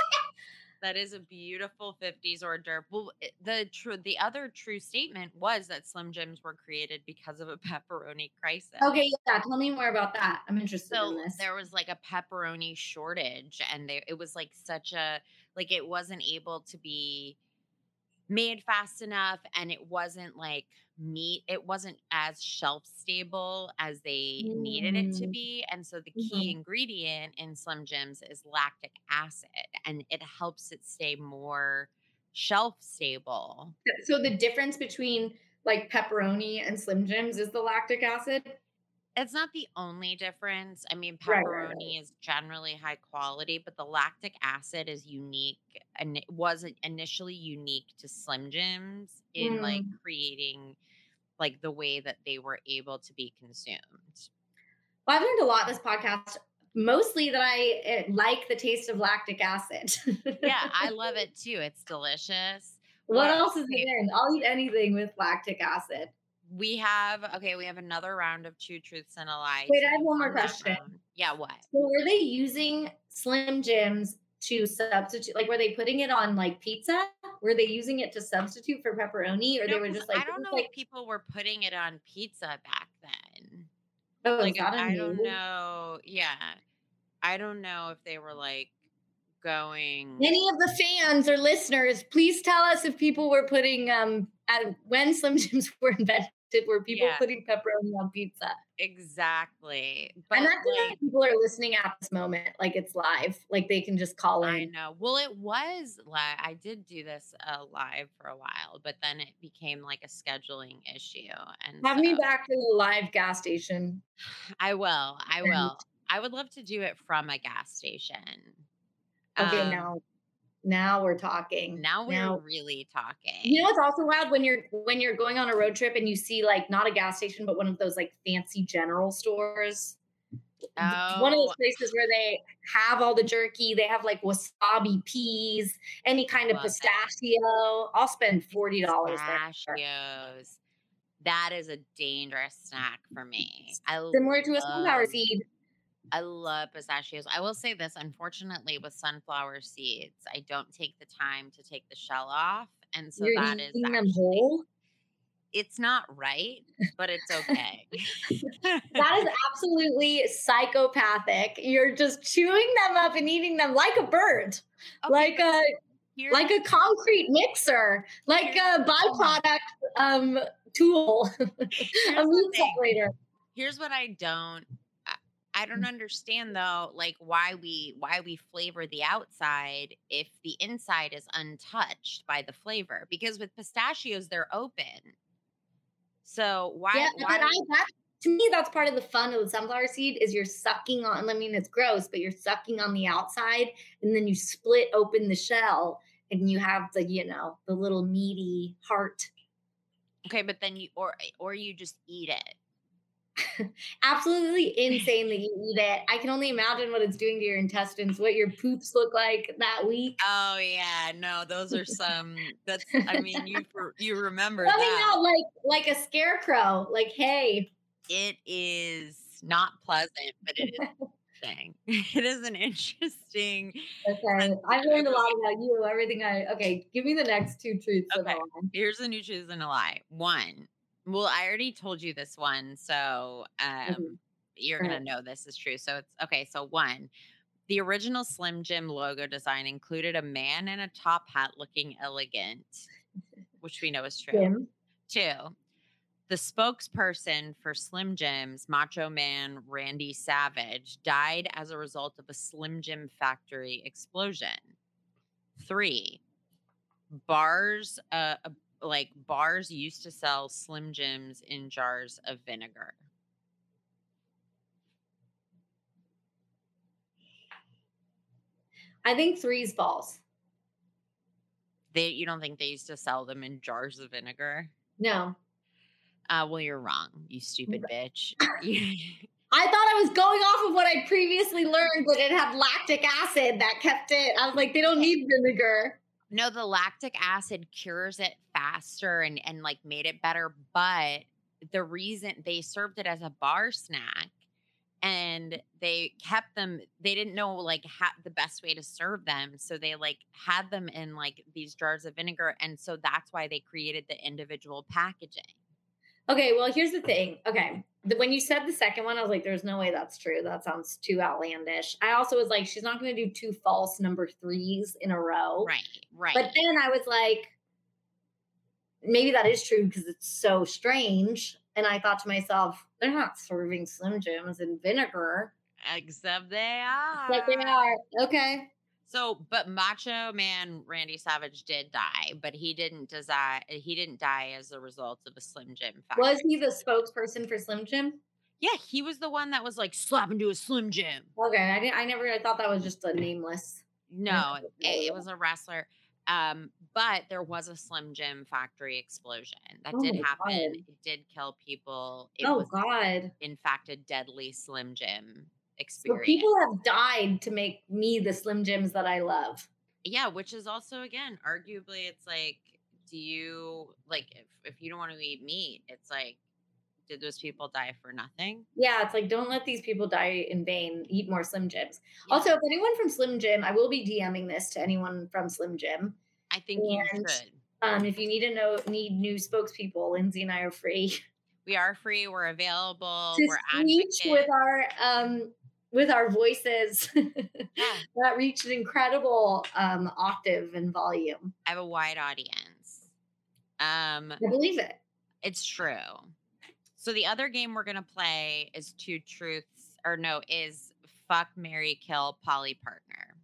that is a beautiful 50s hors d'oeuvre. Well, eh, the true the other true statement was that Slim Jims were created because of a pepperoni crisis. Okay, yeah. Tell me more about that. I'm interested in this. there was like a pepperoni shortage, and they, it was like such a like it wasn't able to be made fast enough, and it wasn't like meat. It wasn't as shelf stable as they needed it to Mm. be, and so the key ingredient in Slim Jims is lactic acid, and it helps it stay more shelf stable. So the difference between like pepperoni and Slim Jims is the lactic acid. It's not the only difference. I mean, pepperoni right, right. is generally high quality, but the lactic acid is unique and it wasn't initially unique to Slim Jims in like Mm. creating like the way that they were able to be consumed. Well, I've learned a lot this podcast. Mostly that I eh, like the taste of lactic acid. Yeah, I love it too. It's delicious. what Well, else is in? I'll eat anything with lactic acid. We have okay, we have another round of two truths and a lie. Wait, I have one more question. round- Yeah, what? So were they using Slim Jims to substitute? Like, were they putting it on like pizza? Were they using it to substitute for pepperoni, or No, they were just like, I don't know like if people were putting it on pizza back then. Oh, Like I don't know. Yeah. I don't know if they were like going Any of the fans or listeners, please tell us if people were putting um at, when Slim Jims were invented, were people Yeah. putting pepperoni on pizza? exactly. But I'm not like, people are listening at this moment, like it's live, like they can just call in. I know. Well, it was live. I did do this uh, live for a while, but then it became like a scheduling issue. And Have me back to the live gas station. I will. I will. I would love to do it from a gas station. Okay, Um, now, now we're talking. Now we're Now- really talking. You know what's also wild when you're when you're going on a road trip and you see like not a gas station but one of those like fancy general stores. Oh. One of Oh. those places where they have all the jerky, they have like wasabi peas, any kind of Love that. pistachio. I'll spend forty dollars there. pistachios. That is a dangerous snack for me. I Similar to a sunflower seed. I love pistachios. I will say this, unfortunately, with sunflower seeds, I don't take the time to take the shell off, and so You're that is eating them whole. It's not right, but it's okay. That is absolutely psychopathic. You're just chewing them up and eating them like a bird, Okay, like a here's- like a concrete mixer, like a byproduct um tool, a meat separator. here's what I don't I- don't mm. understand though like why we why we flavor the outside if the inside is untouched by the flavor because with pistachios they're open. So why yeah, why but I that to me that's part of the fun of the sunflower seed is you're sucking on. I mean, it's gross, but you're sucking on the outside, and then you split open the shell, and you have the you know the little meaty heart. Okay, but then you or or you just eat it. Absolutely insane that you eat it. I can only imagine what it's doing to your intestines, what your poops look like that week. Oh yeah, no, those are some that's I mean you you remember Coming that. out like like a scarecrow. Like, hey, It is not pleasant, but it is interesting. It is an interesting okay, I've learned a lot about you. Everything I okay. Give me the next two truths. Okay. Here's the new truth and a lie. One. Well, I already told you this one, so um, Mhm. you're gonna know this is true. So it's okay. So one, the original Slim Jim logo design included a man in a top hat looking elegant, which we know is true. Jim. Two, the spokesperson for Slim Jim's Macho Man Randy Savage died as a result of a Slim Jim factory explosion. Three, bars, uh, uh, like bars used to sell Slim Jims in jars of vinegar. I think three's false. They, you don't think they used to sell them in jars of vinegar? No. Uh, well, you're wrong, you stupid bitch. I thought I was going off of what I previously learned that it had lactic acid that kept it. I was like, they don't need vinegar. No, the lactic acid cures it faster and and like made it better, but the reason they served it as a bar snack and they kept them they didn't know like how the best way to serve them so they like had them in like these jars of vinegar and so that's why they created the individual packaging Okay, well, here's the thing. Okay. The, when you said the second one, I was like, there's no way that's true. That sounds too outlandish. I also was like, she's not going to do two false number threes in a row. right right But then I was like, maybe that is true because it's so strange. And I thought to myself, they're not serving Slim Jims in vinegar. except they are But they are. Okay. So, but Macho Man Randy Savage did die, but he didn't die. He didn't die as a result of a Slim Jim factory. Was he the spokesperson for Slim Jim? Yeah, he was the one that was like slap into a Slim Jim. Okay. I didn't, I never, I thought that was just a nameless. No, it, it was a wrestler. Um, but there was a Slim Jim factory explosion that Oh did happen. God. It did kill people. It oh, was God. in fact a deadly Slim Jim Experience. people have died to make me the Slim Jims that I love. yeah, which is also again, arguably, it's like, do you like if if you don't want to eat meat, it's like, did those people die for nothing? Yeah, it's like don't let these people die in vain. Eat more Slim Jims. Yeah, Also, if anyone from Slim Jim, I will be DMing this to anyone from Slim Jim. I think you should. Um, if you need to know need new spokespeople, Lindsay and I are free. We are free. We're available. to we're advocates. with our um with our voices Yeah. that reach an incredible um octave and volume. I have a wide audience. Um, I believe it. it's true. So the other game we're gonna play is two truths, or no, is fuck, Mary, kill, poly partner.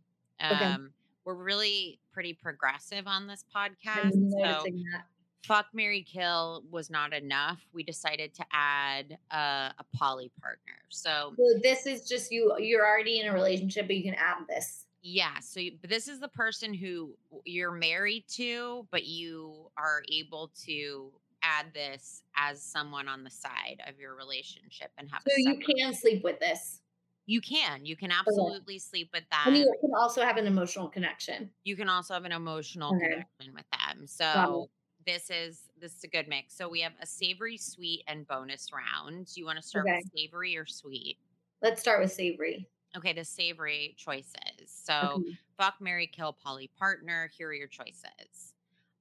Okay. Um, we're really pretty progressive on this podcast. So that. Fuck, Mary, kill was not enough. We decided to add uh, a poly partner. So So this is just you you're already in a relationship, but you can add this. Yeah. So you, but this is the person who you're married to, but you are able to add this as someone on the side of your relationship and have. So you can sleep with this. You can. You can absolutely sleep with that. And you can also have an emotional connection. you can also have an emotional Okay. connection with them. So this is this is a good mix. So we have a savory, sweet, and bonus round. Do you want to start Okay. with savory or sweet? Let's start with savory. Okay, the savory choices. So Okay. fuck, Mary, kill, poly partner. Here are your choices: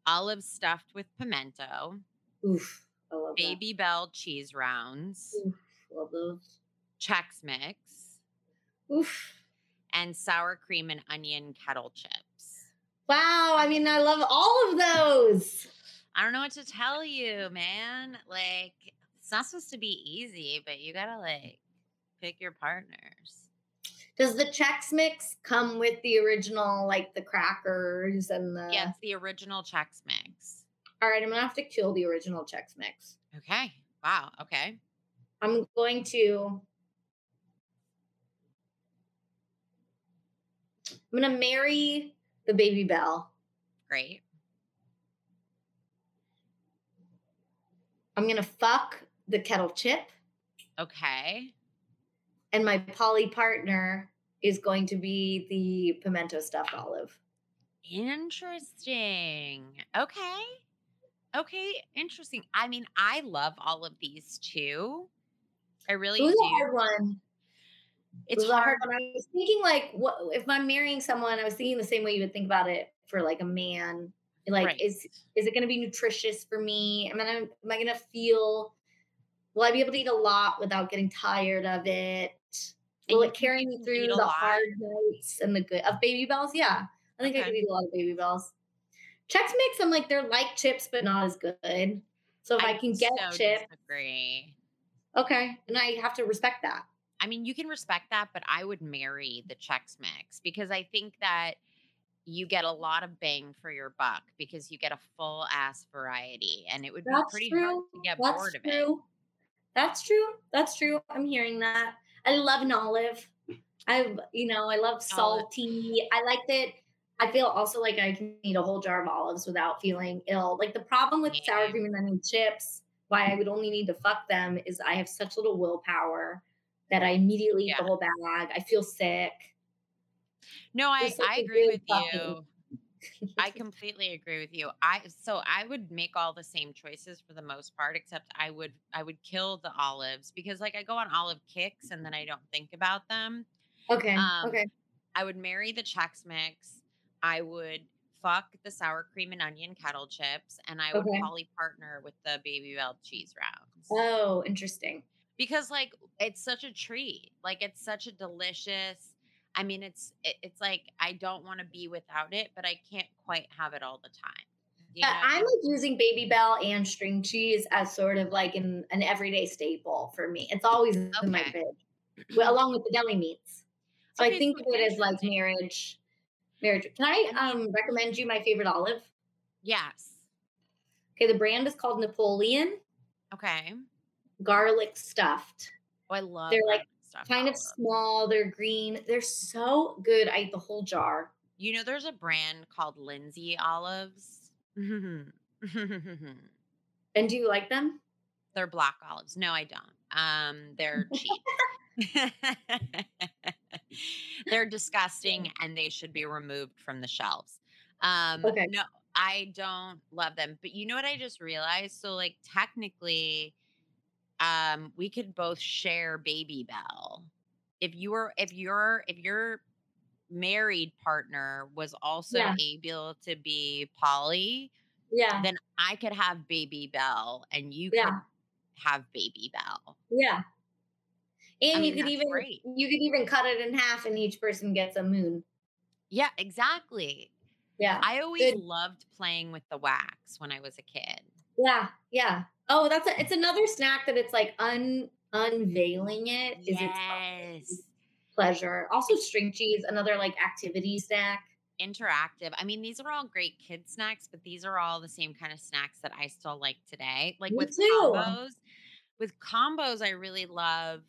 olive stuffed with pimento, Oof. I love Babybel cheese rounds, that. Oof. Love those. Chex Mix, Oof. and sour cream and onion kettle chips. Wow. I mean, I love all of those. I don't know what to tell you, man. Like, it's not supposed to be easy, but you gotta like pick your partners. Does the Chex Mix come with the original, like the crackers and the? yeah, it's the original Chex Mix. All right, I'm gonna have to kill the original Chex Mix. Okay. Wow. Okay. I'm going to. I'm gonna marry the Babybel. Great. I'm gonna fuck the kettle chip, Okay. and my poly partner is going to be the pimento stuffed olive. Interesting. Okay. Okay. Interesting. I mean, I love all of these too. I really It was do. a hard one. It's hard. hard one. I was thinking like, what if I'm marrying someone? I was thinking the same way you would think about it for like a man. Like, Right. is is it going to be nutritious for me? Am I am I going to feel? Will I be able to eat a lot without getting tired of it? Will it carry me through the hard nights and the good of Babybels? Yeah, I think I could eat a lot of Babybels. Chex Mix, I'm like they're like chips, but not as good. So if I, can get so chips, disagree. okay, and I have to respect that. I mean, you can respect that, but I would marry the Chex Mix because I think that you get a lot of bang for your buck because you get a full ass variety, and it would be That's pretty hard to get That's bored of it. That's true. That's true. I'm hearing that. I love an olive. I, you know, I love salty. I like that. I feel also like I can eat a whole jar of olives without feeling ill. Like the problem with sour cream and onion chips, why I would only need to fuck them, is I have such little willpower that I immediately eat the whole bag. I feel sick. No, I, I agree with you. I completely agree with you. I so I would make all the same choices for the most part, except I would I would kill the olives because like I go on olive kicks and then I don't think about them. okay. Um, okay. I would marry the Chex Mix. I would fuck the sour cream and onion kettle chips, and I would Okay. poly partner with the Babybel cheese rounds Oh, interesting. because like it's such a treat. Like it's such a delicious. I mean, it's it, it's like I don't want to be without it, but I can't quite have it all the time. Yeah, know? I'm like using Babybel and string cheese as sort of like an, an everyday staple for me. It's always in my Okay. fridge, well, along with the deli meats. So Okay, I think so of it as like marriage. Marriage. Can I um recommend you my favorite olive? yes. Okay, the brand is called Napoleon Okay. Garlic Stuffed. Oh, I love. They're, like, stuffed Kind of small. They're green. They're so good. I eat the whole jar. You know, there's a brand called Lindsay olives. And do you like them? They're black olives. No, I don't. Um, they're cheap. they're disgusting and they should be removed from the shelves. Um, Okay. no, I don't love them. But you know what I just realized? So, like, technically, um, we could both share Babybel. If you were, if your, if your married partner was also Yeah. able to be poly, Yeah. then I could have Babybel and you Yeah. could have Babybel. Yeah. And I you could even great. you could even cut it in half and each person gets a moon. Yeah, exactly. Yeah. I always Good. loved playing with the wax when I was a kid. Yeah. Yeah. Oh, that's a, it's another snack that it's like un unveiling it is its pleasure. Also string cheese, another like activity snack. Interactive. I mean, these are all great kid snacks, but these are all the same kind of snacks that I still like today. Like Me with too. combos. With combos, I really love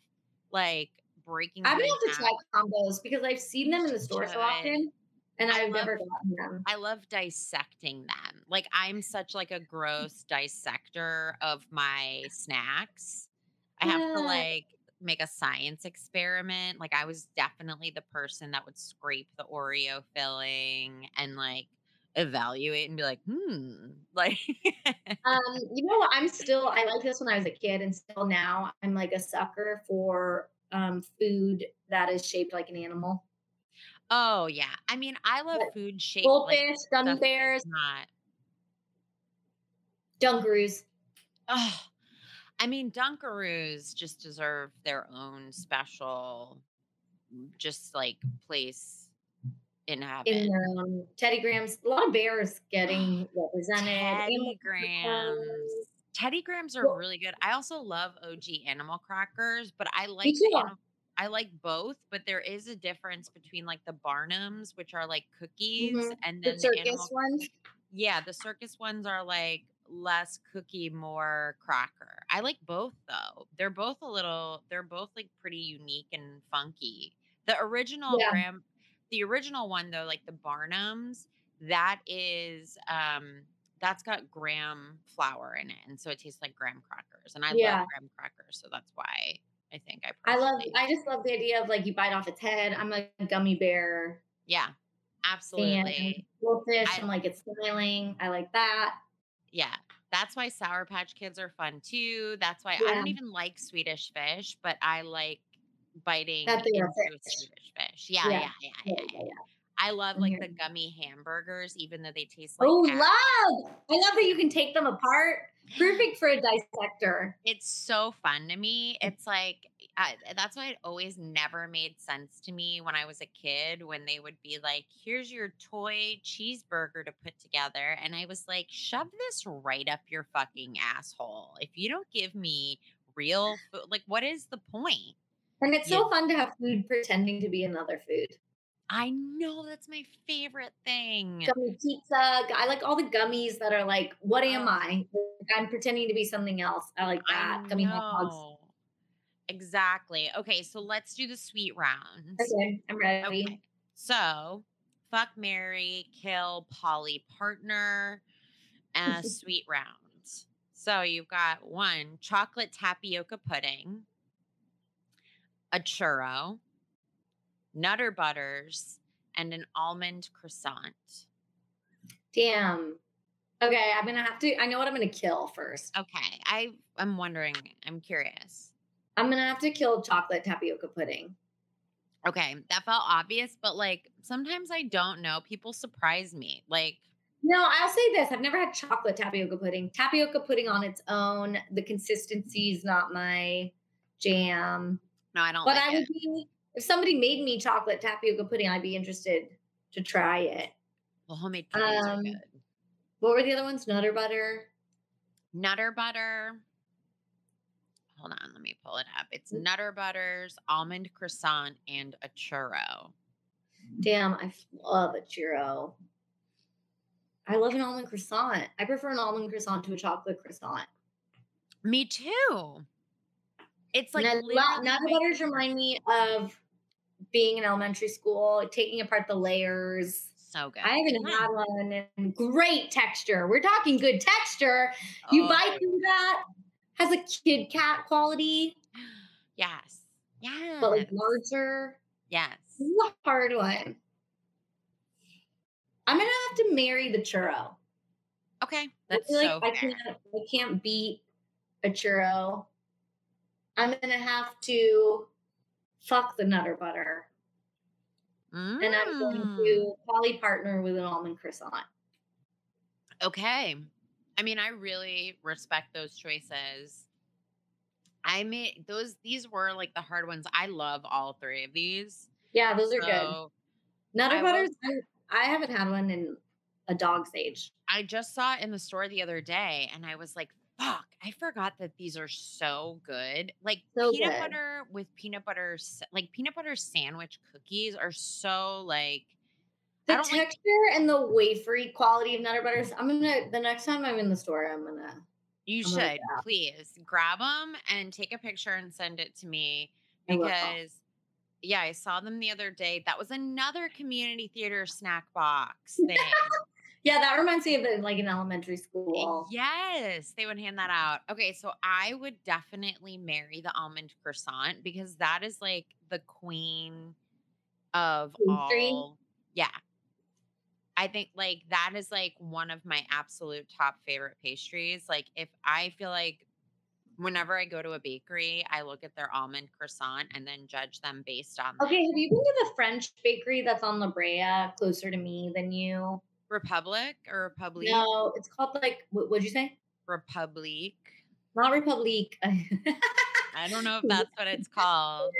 like breaking I'm them gonna have to try combos because I've seen them in the store so often and I I've love- never gotten them. I love dissecting them. Like I'm such like a gross dissector of my snacks. I have to like make a science experiment. Like I was definitely the person that would scrape the Oreo filling and like evaluate and be like, hmm, like Um, you know? I'm still I like this when I was a kid and still now I'm like a sucker for um food that is shaped like an animal. Oh yeah. I mean, I love Like food shaped like Goldfish, gummy bears, not. Dunkaroos. Oh, I mean, Dunkaroos just deserve their own special, mm, just like place in heaven. in own Teddy Grahams. A lot of bears getting represented. Teddy Animal crackers. Teddy Grahams are really good. I also love OG animal crackers, but I like the too. I like both, but there is a difference between like the Barnums, which are like cookies, Mhm. and The then the, circus animal. ones. Yeah, the circus ones are like less cookie, more cracker. I like both though. They're both a little. They're both like pretty unique and funky. The original Yeah. Graham, the original one though, like the Barnums, that is um that's got graham flour in it, and so it tastes like graham crackers. And I Yeah. love graham crackers, so that's why I think I. I love I just love the idea of like you bite off its head. I'm a gummy bear Yeah, absolutely. Goldfish, I- I'm like it's smiling. I like that. Yeah. That's why Sour Patch Kids are fun too. That's why I don't even like Swedish fish, but I like biting That they are into fish. Swedish fish. Yeah, yeah, Yeah. yeah, yeah. Yeah, yeah, yeah, yeah. yeah. I love like the mm-hmm. gummy hamburgers, even though they taste like Oh, love! I love that you can take them apart. Perfect for a dissector. It's so fun to me. Mm. It's like I, that's why it always never made sense to me when I was a kid when they would be like, "Here's your toy cheeseburger to put together," and I was like, "Shove this right up your fucking asshole! If you don't give me real food, like, what is the point?" And it's so fun to have food pretending to be another food. I know that's my favorite thing. Gummy pizza. I like all the gummies that are like, what am. I? I'm pretending to be something else. I like that. I Gummy hot dogs. Exactly. Okay, so let's do the sweet round. Okay, I'm ready. Okay. So, fuck Mary, kill poly partner, and sweet round. So you've got one chocolate tapioca pudding, a churro, nutter butters, and an almond croissant. Damn. Okay, I'm gonna have to. I know what I'm gonna kill first. Okay, I I'm wondering. I'm curious. I'm gonna have to kill chocolate tapioca pudding. Okay, that felt obvious, but like sometimes I don't know. People surprise me. Like, No, I'll say this: I've never had chocolate tapioca pudding. Tapioca pudding on its own, the consistency is not my jam. no, I don't But like I it. would be if somebody made me chocolate tapioca pudding, I'd be interested to try it. Well, homemade puddings are Um, good. What were the other ones? Nutter butter. Nutter butter. Hold on, let me pull it up. It's Mm. nutter butters, almond croissant, and a churro. Damn, I love a churro. I love an almond croissant. I prefer an almond croissant to a chocolate croissant. Me too. It's like nutter butters remind me of being in elementary school, taking apart the layers. so good. I haven't Yeah. had one and great texture. We're talking good texture. You Oh, bite through that, has a Kit Kat quality, Yes. Yeah. but like larger. yes. This is a hard one. I'm gonna have to marry the churro. Okay. I That's feel so like I can't I can't beat a churro. I'm gonna have to fuck the nutter butter. And I'm going Mm. to poly partner with an almond croissant. Okay. I mean, I really respect those choices. I made those. These were like the hard ones. I love all three of these. Yeah, those are good. Nutter I will- butters. I, I haven't had one in a dog's age. I just saw it in the store the other day, and I was like, "Fuck!" I forgot that these are so good. Like So peanut good. butter with peanut butter, like peanut butter sandwich cookies are so like. The don't like texture and the wafery quality of Nutter butters. I'm gonna the next time I'm in the store, I'm gonna. You I'm gonna should please grab them and take a picture and send it to me because yeah, I saw them the other day. That was another community theater snack box thing. Yeah, that reminds me of it, like an elementary school. yes, they would hand that out. Okay, so I would definitely marry the almond croissant because that is like the queen of Pastry? all. Yeah. I think like that is like one of my absolute top favorite pastries. Like if I feel like whenever I go to a bakery, I look at their almond croissant and then judge them based on that. Okay, have you been to the French bakery that's on La Brea, closer to me than you? Republic or Republic? No, it's called like what would you say? Republic. Not Republic. I don't know if that's what it's called.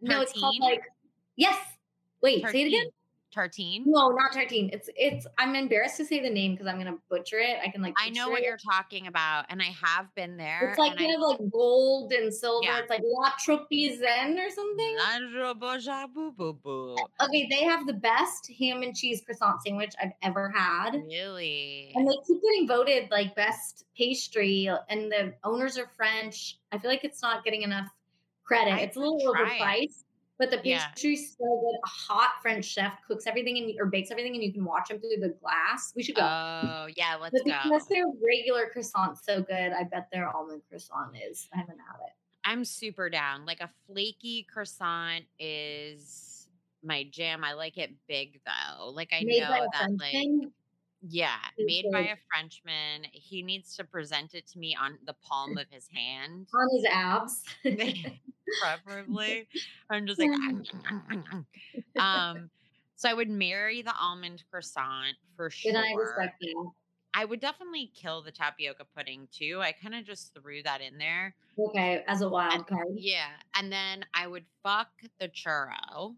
no, it's called like yes. Wait, say it again. Tartine. No, not tartine. It's it's. I'm embarrassed to say the name because I'm gonna butcher it. I can like. I know what it. you're talking about, and I have been there. It's like kind I, of like gold and silver. Yeah. It's like La Tropizan or something. Boo-boo-boo. Eh, okay, they have the best ham and cheese croissant sandwich I've ever had. Really? And they keep getting voted like best pastry, and the owners are French. I feel like it's not getting enough credit. I it's a little overpriced. it. But the Yeah. pastry's so good. A hot French chef cooks everything and or bakes everything, and you can watch them through the glass. We should go. Oh, yeah, let's but go. because their regular croissant's so good, I bet their almond croissant is. I haven't had it. I'm super down. Like a flaky croissant is my jam. I like it big though. Like I Made know that like yeah, made by a Frenchman. He needs to present it to me on the palm of his hand. on his abs. preferably. I'm just like, um, so I would marry the almond croissant for sure. and I respect you. I would definitely kill the tapioca pudding too. I kind of just threw that in there. Okay, as a wild And- card. Yeah. And then I would fuck the churro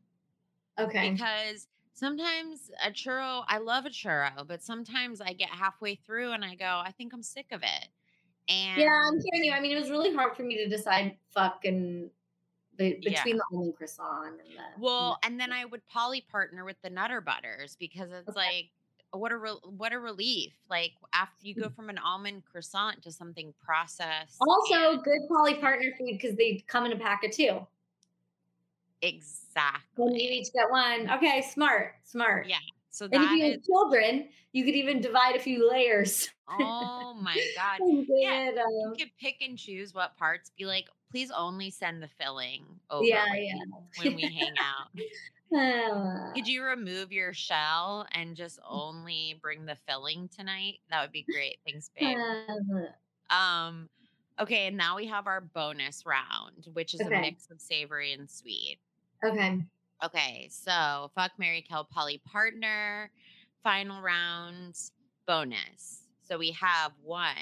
Okay. because sometimes a churro, I love a churro, but sometimes I get halfway through and I go, I think I'm sick of it. And Yeah, I'm hearing you. I mean, it was really hard for me to decide fuck and the, Yeah. between the almond croissant and the. Well, and then I would poly partner with the Nutter Butters because it's Okay. like what a re- what a relief. Like after you go from an almond croissant to something processed. also and- good poly partner food because they come in a pack of two. exactly. When you each get one. Okay, smart, smart. Yeah, So And if you is have children, you could even divide a few layers. oh my god. and Yeah, You um, could pick and choose what parts. Be like, please only send the filling over Yeah, when, yeah. we- when we hang out. uh, Could you remove your shell and just only bring the filling tonight? That would be great. Thanks, babe. uh, Um, okay, and now we have our bonus round, which is Okay. a mix of savory and sweet. okay. Okay, so fuck Mary Kill poly partner, final round bonus. So we have one,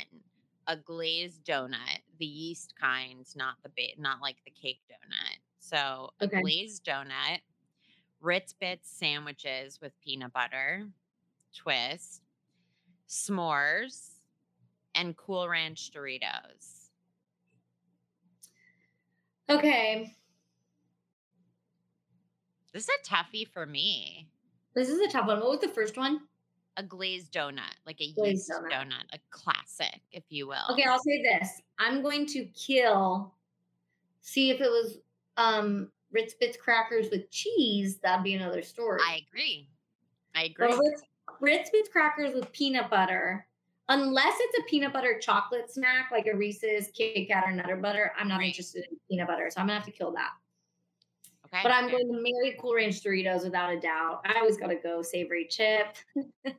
a glazed donut, the yeast kind, not the ba- not like the cake donut. So a Okay. glazed donut, Ritz Bits sandwiches with peanut butter, twist, s'mores, and Cool Ranch Doritos. Okay. This is a toughie for me. This is a tough one. What was the first one? A glazed donut, like a Glazed yeast donut. donut. a classic, if you will. Okay, I'll say this. I'm going to kill. See if it was um Ritz Bits crackers with cheese. That'd be another story. I agree. I agree. But Ritz, Ritz Bits crackers with peanut butter, unless it's a peanut butter chocolate snack like a Reese's, Kit Kat, or Nutter Butter, I'm not Right. interested in peanut butter. So I'm gonna have to kill that. Okay. But I'm going to marry Cool Ranch Doritos without a doubt. I always got to go savory chip.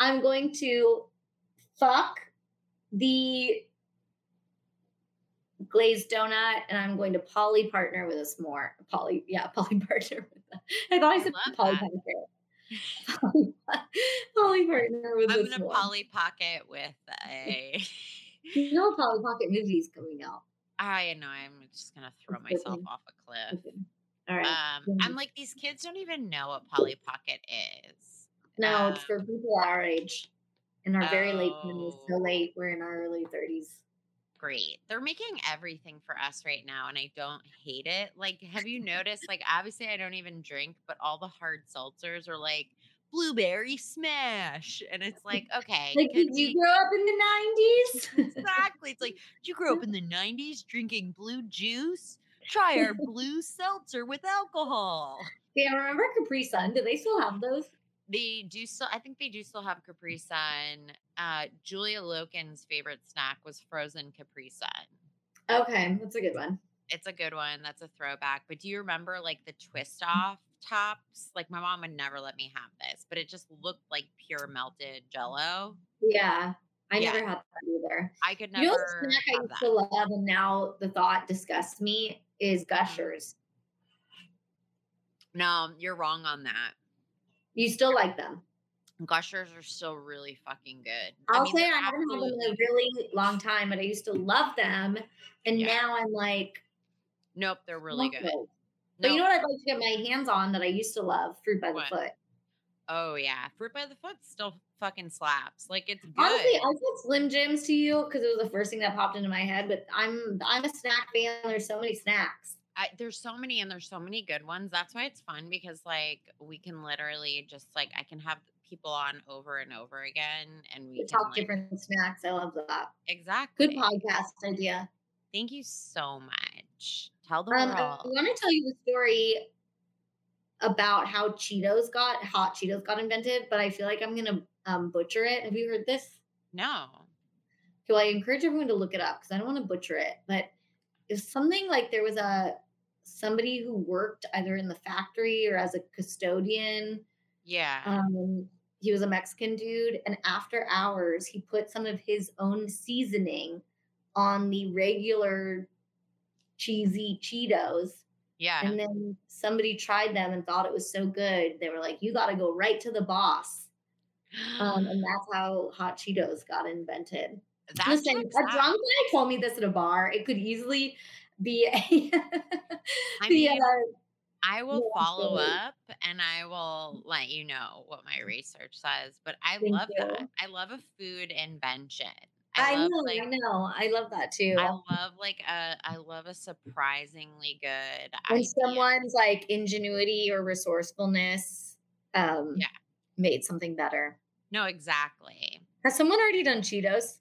I'm going to fuck the glazed donut and I'm going to poly partner with a s'more. Poly, yeah, poly partner I thought I said love poly partner. Poly, poly partner with I'm a gonna s'more. poly pocket with a You know, Polly Pocket movies coming out. I know I'm just gonna throw myself off a cliff. All right. Um. I'm like these kids don't even know what Polly Pocket is. no, it's um, for people our age in our very late twenties. So Oh. late, we're in our early thirties. Great. They're making everything for us right now, and I don't hate it. Like, have you noticed? Like, obviously, I don't even drink, but all the hard seltzers are like blueberry smash, and it's like, okay, Like, did you we- grow up in the nineties? exactly. It's like, did you grow up in the '90s drinking blue juice? Try our blue seltzer with alcohol. yeah, I remember Capri Sun? Do they still have those? They do still. I think they do still have Capri Sun. Uh, Julia Loken's favorite snack was frozen Capri Sun. Okay, that's a good one. It's a good one. That's a throwback. But do you remember like the twist off tops? Like my mom would never let me have this, but it just looked like pure melted mm. jello. Yeah, I Yeah. never had that either. I could never. You know snack I used that. to love, and now the thought disgusts me is mm-hmm. Gushers. No, you're wrong on that. You still like them? Gushers are still really fucking good. I'll mean, say I haven't had them in a really long time, but I used to love them, and Yeah. now I'm like, Nope, they're really good. those. But you know what I'd like to get my hands on that I used to love? Fruit by the foot. Oh yeah, fruit by the foot still fucking slaps. Like it's good. Honestly, I said Slim Jims to you because it was the first thing that popped into my head. But I'm I'm a snack fan. There's so many snacks. I, there's so many and there's so many good ones. That's why it's fun because like we can literally just like I can have people on over and over again and we We can talk like, different snacks. I love that. exactly. Good podcast idea. Thank you so much. Tell the Um, I want to tell you the story about how Cheetos got hot Cheetos got invented, but I feel like I'm gonna um, butcher it. Have you heard this? no. So I encourage everyone to look it up because I don't want to butcher it. But it's something like there was a somebody who worked either in the factory or as a custodian. Yeah. Um, he was a Mexican dude, and after hours, he put some of his own seasoning on the regular cheesy Cheetos. yeah. And then somebody tried them and thought it was so good. They were like, you got to go right to the boss. Um, and that's how hot Cheetos got invented. that Listen, a drunk guy told me this at a bar. It could easily be a. I mean, uh, I will Yeah, follow up and I will let you know what my research says. But I Thank love that. I love a food invention. I, love, know, like, I know. I love that too. I love like a I love a surprisingly good when idea. someone's like ingenuity or resourcefulness um, Yeah. made something better. No, exactly. Has someone already done Cheetos?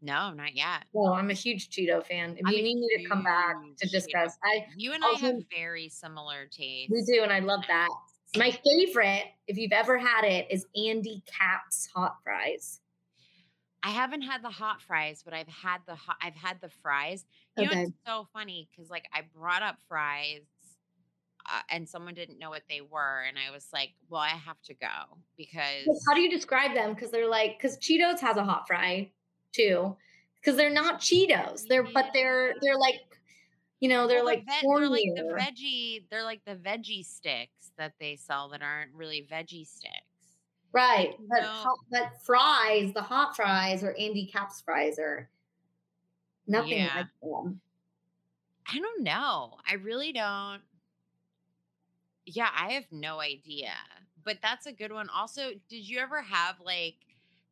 No, not yet. Well, I'm a huge Cheeto fan. If I'm you need me to come back to Cheeto discuss, I You and I Also- have very similar tastes. we do, and I love that. My favorite, if you've ever had it, is Andy Capp's hot fries. I haven't had the hot fries, but I've had the hot, I've had the fries. You know, it's so funny because like I brought up fries, uh, and someone didn't know what they were, and I was like, "Well, I have to go because how do you describe them? Because they're like, because Cheetos has a hot fry too. Because they're not Cheetos. They're but they're they're like, you know, they're Well, like ve- they're like the veggie, they're like the veggie sticks that they sell that aren't really veggie sticks. Right. But hot, but fries, the hot fries or Andy Capp's fries are nothing Yeah. like them. I don't know. I really don't. Yeah, I have no idea. But that's a good one. Also, did you ever have like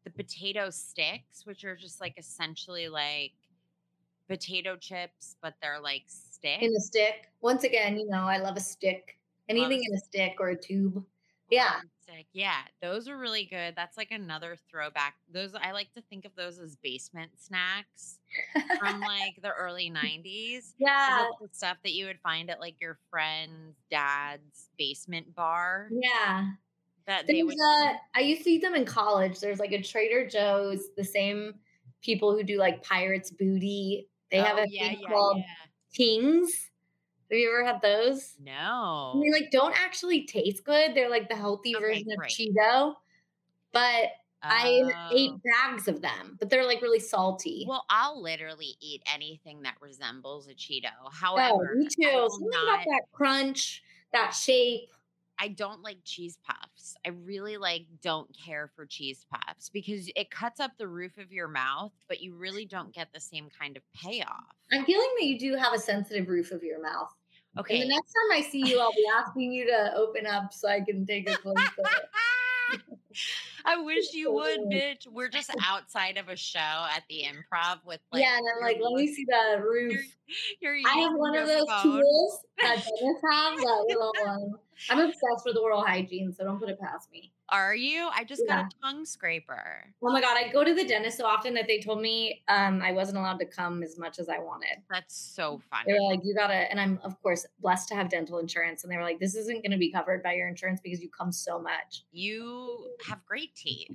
the potato sticks, which are just like essentially like potato chips, but they're like sticks? In a stick. Once again, you know, I love a stick. Love Anything in a stick or a tube. Yeah. Stick. Yeah, those are really good. That's like another throwback. Those I like to think of those as basement snacks from like the early 90s. yeah. So the stuff that you would find at like your friend's dad's basement bar Yeah. that they would a, I used to eat them in college. There's like a Trader Joe's, the same people who do like Pirates Booty. They oh, have Oh, a yeah, thing yeah, called yeah. Kings. Have you ever had those? No. And They like don't actually taste good. They're like the healthy Okay, version of. Cheeto. But I ate Oh. bags of them, but they're like really salty. Well, I'll literally eat anything that resembles a Cheeto. Oh, However, me I too. Something not, about that crunch, that shape. I don't like cheese puffs. I really like don't care for cheese puffs because it cuts up the roof of your mouth, but you really don't get the same kind of payoff. I'm feeling that you do have a sensitive roof of your mouth. Okay. And the next time I see you, I'll be asking you to open up so I can take a it. I wish you would, bitch. We're just outside of a show at the improv with like yeah, and I'm like, let me see the roof. You're, you're I have one of those phone. tools that dentists have. That little one. I'm obsessed with oral hygiene, so don't put it past me. Are you? I just Yeah. got a tongue scraper. Oh my god, I go to the dentist so often that they told me um, I wasn't allowed to come as much as I wanted. That's so funny. They were like, you gotta, and I'm of course blessed to have dental insurance, and they were like, this isn't going to be covered by your insurance because you come so much. You have great teeth.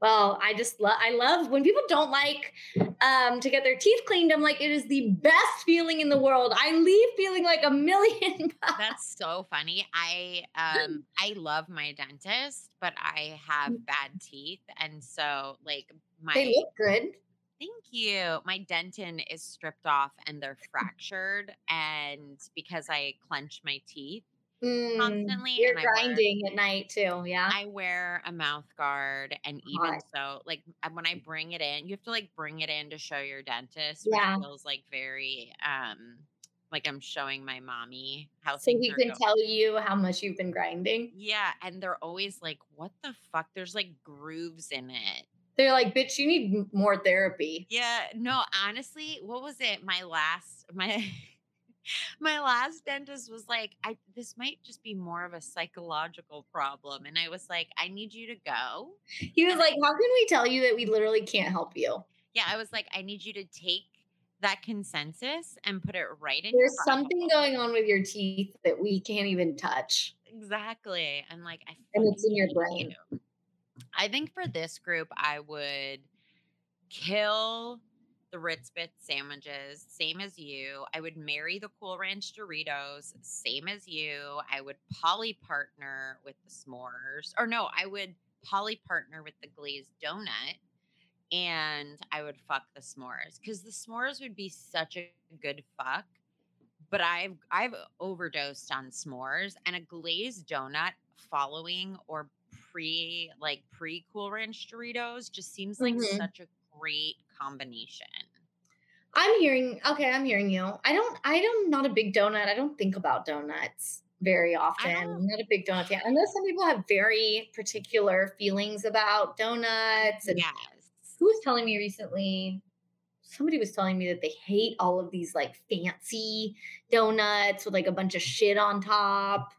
Well, I just love, I love when people don't like um, to get their teeth cleaned. I'm like, it is the best feeling in the world. I leave feeling like a million bucks. That's so funny. I um I love my dentist, but I have bad teeth, and so like my They look good. Thank you. My dentin is stripped off and they're fractured. And because I clench my teeth Mm, constantly, You're and I wear- grinding at night too. Yeah. I wear a mouth guard. And even so, like when I bring it in, you have to like bring it in to show your dentist, Yeah. feels like very, um, like I'm showing my mommy how so he can tell you how much you've been grinding. Yeah, and they're always like, "What the fuck?" There's like grooves in it. They're like, bitch, you need more therapy. Yeah, no, honestly, what was it? My last my my last dentist was like, I this might just be more of a psychological problem. And I was like, I need you to go. He was like, how can we tell you that we literally can't help you? Yeah, I was like, I need you to take that consensus and put it right in There's something going on with your teeth that we can't even touch. Exactly. And like I And it's in your brain. you. I think for this group, I would kill the Ritz Bits sandwiches, same as you. I would marry the Cool Ranch Doritos, same as you. I would poly partner with the s'mores. Or no, I would poly partner with the glazed donut and I would fuck the s'mores because the s'mores would be such a good fuck. But I've I've overdosed on s'mores and a glazed donut following or pre like pre Cool Ranch Doritos just seems like Mhm. such a great combination. I'm hearing, okay, I'm hearing you. I don't, I am not a big donut. I don't think about donuts very often. don't- I'm not a big donut fan. I know some people have very particular feelings about donuts. And Yes. who was telling me recently? Somebody was telling me that they hate all of these like fancy donuts with like a bunch of shit on top.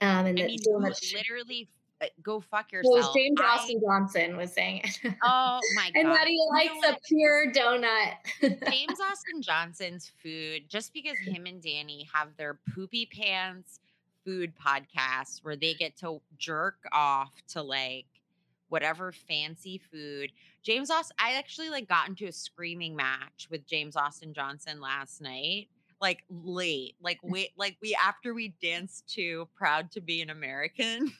Um, and I mean, donuts. literally Uh, go fuck Well, yourself. James I- Austin Johnson was saying it. oh my god. and that he You know likes a pure donut. James Austin Johnson's food, just because him and Danny have their poopy pants food podcast where they get to jerk off to like whatever fancy food. James Austin, I actually like got into a screaming match with James Austin Johnson last night. Like late, like wait, like we after we danced to "Proud to Be an American."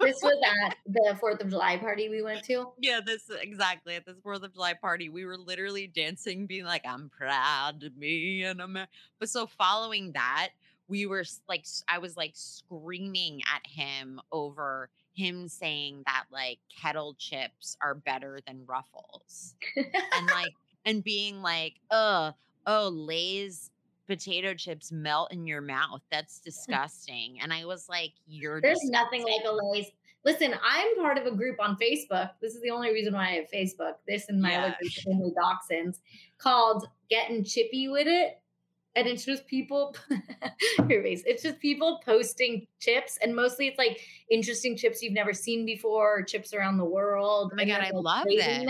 this was at the Fourth of July party we went to. Yeah, this exactly at this Fourth of July party, we were literally dancing, being like, "I'm proud to be an American." But so following that, we were like, I was like screaming at him over him saying that like kettle chips are better than Ruffles, and like, and being like, "Uh, oh, Lay's." Potato chips melt in your mouth. That's mm. disgusting. And I was like, "You're There's nothing like a Lay's. Listen, I'm part of a group on Facebook. This is the only reason why I have Facebook. This and my other group, Family Dachshunds, called Getting Chippy with It. And it's just people, your face. It's just people posting chips, and mostly it's like interesting chips you've never seen before, or chips around the world. Oh my God, I love this.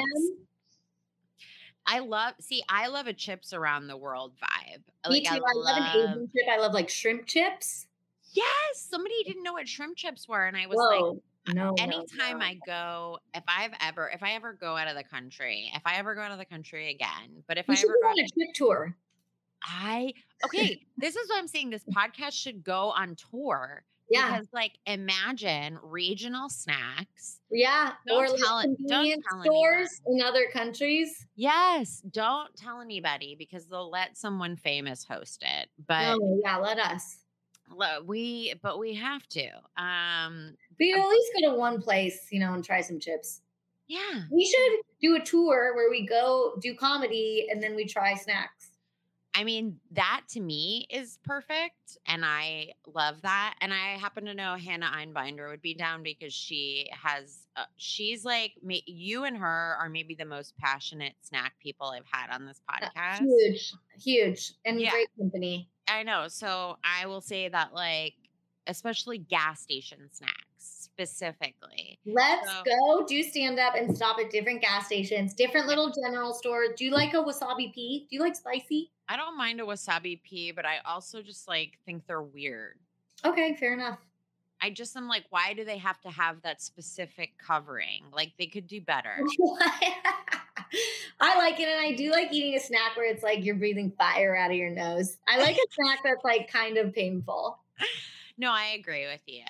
I love see, I love a chips around the world vibe. Me Like too. I love, an Asian chip. I love like shrimp chips. Yes, somebody didn't know what shrimp chips were, and I was Whoa. like, no, no, anytime no. I go, if I've ever, if I ever go out of the country, if I ever go out of the country again, but if we I ever go, on a trip tour. I okay, this is what I'm saying. This podcast should go on tour. Yeah. Because like imagine regional snacks. Yeah, Don't or like tell don't convenience tell stores in other countries. Yes, don't tell anybody because they'll let someone famous host it. But oh yeah, let us. We, but we have to. Um, But you at least go to one place, you know, and try some chips. yeah. We should do a tour where we go do comedy and then we try snacks. I mean, that to me is perfect. And I love that. And I happen to know Hannah Einbinder would be down because she has, uh, she's like, you and her are maybe the most passionate snack people I've had on this podcast. Huge, huge, and Yeah. great company. I know. So I will say that, like, especially gas station snacks specifically. Let's So- go do stand up and stop at different gas stations, different little general stores. Do you like a wasabi pea? Do you like spicy? I don't mind a wasabi pea, but I also just like think they're weird. Okay, fair enough. I just am like, why do they have to have that specific covering? Like they could do better. I like it, and I do like eating a snack where it's like you're breathing fire out of your nose. I like a snack that's like kind of painful. No, I agree with you.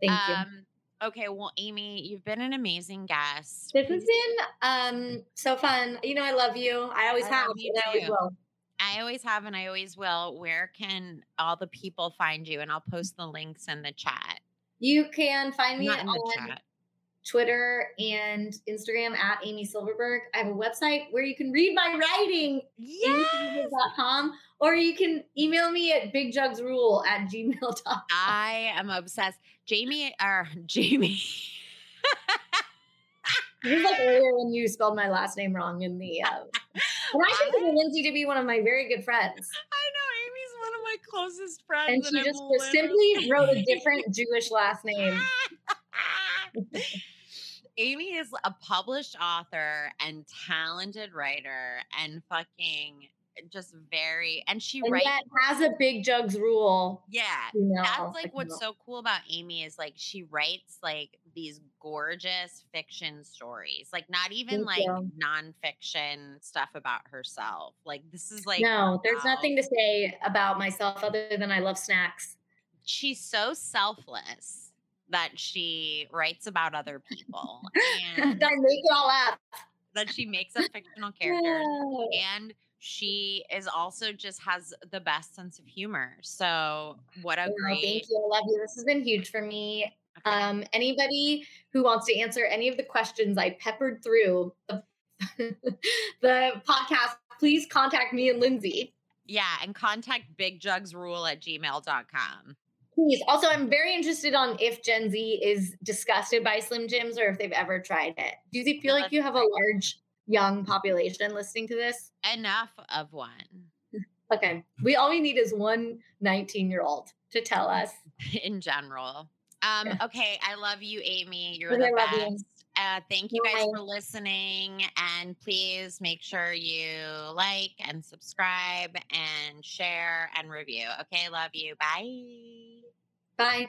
Thank you. um, Okay, well, Amy, you've been an amazing guest. This has been um so fun. You know, I love you. I always I have, you I always will. I always have and I always will. Where can all the people find you? And I'll mm. post the links in the chat. You can find me Not in the on chat. Twitter and Instagram at Amy Silverberg. I have a website where you can read my writing, Yes. amysilverberg.com, or you can email me at bigjugsrule at gmail.com. I am obsessed. Jamie or er, Jamie. This is like earlier when you spelled my last name wrong in the. Uh, and I consider Lindsay to be one of my very good friends. I know Amy's one of my closest friends. And she I'm just literally- simply wrote a different Jewish last name. Amy is a published author and talented writer and fucking just very and she And writes has a big jugs rule. yeah You know, that's like what's no. so cool about Amy is like she writes like these gorgeous fiction stories like not even Thank like you. nonfiction stuff about herself like this is like no, there's wow. nothing to say about myself other than I love snacks. she's so selfless that she writes about other people and I make it all up. that she makes up fictional characters Yeah. and she is also just has the best sense of humor. So what a great thank you. I love you. This has been huge for me. Okay. Um, anybody who wants to answer any of the questions I peppered through the, the podcast, please contact me and Lindsay. yeah, and contact bigjugsrule at gmail.com. Please. Also, I'm very interested on if Gen Z is disgusted by Slim Jims or if they've ever tried it. Do you feel like you have a large young population listening to this? Enough of one. Okay. We all we need is one 19 year old to tell us. in general. Um, Yeah. okay, I love you, Amy. You're Okay, the love you. best. Uh, thank you guys Bye. for listening. And please make sure you like and subscribe and share and review. Okay, love you. Bye. Bye.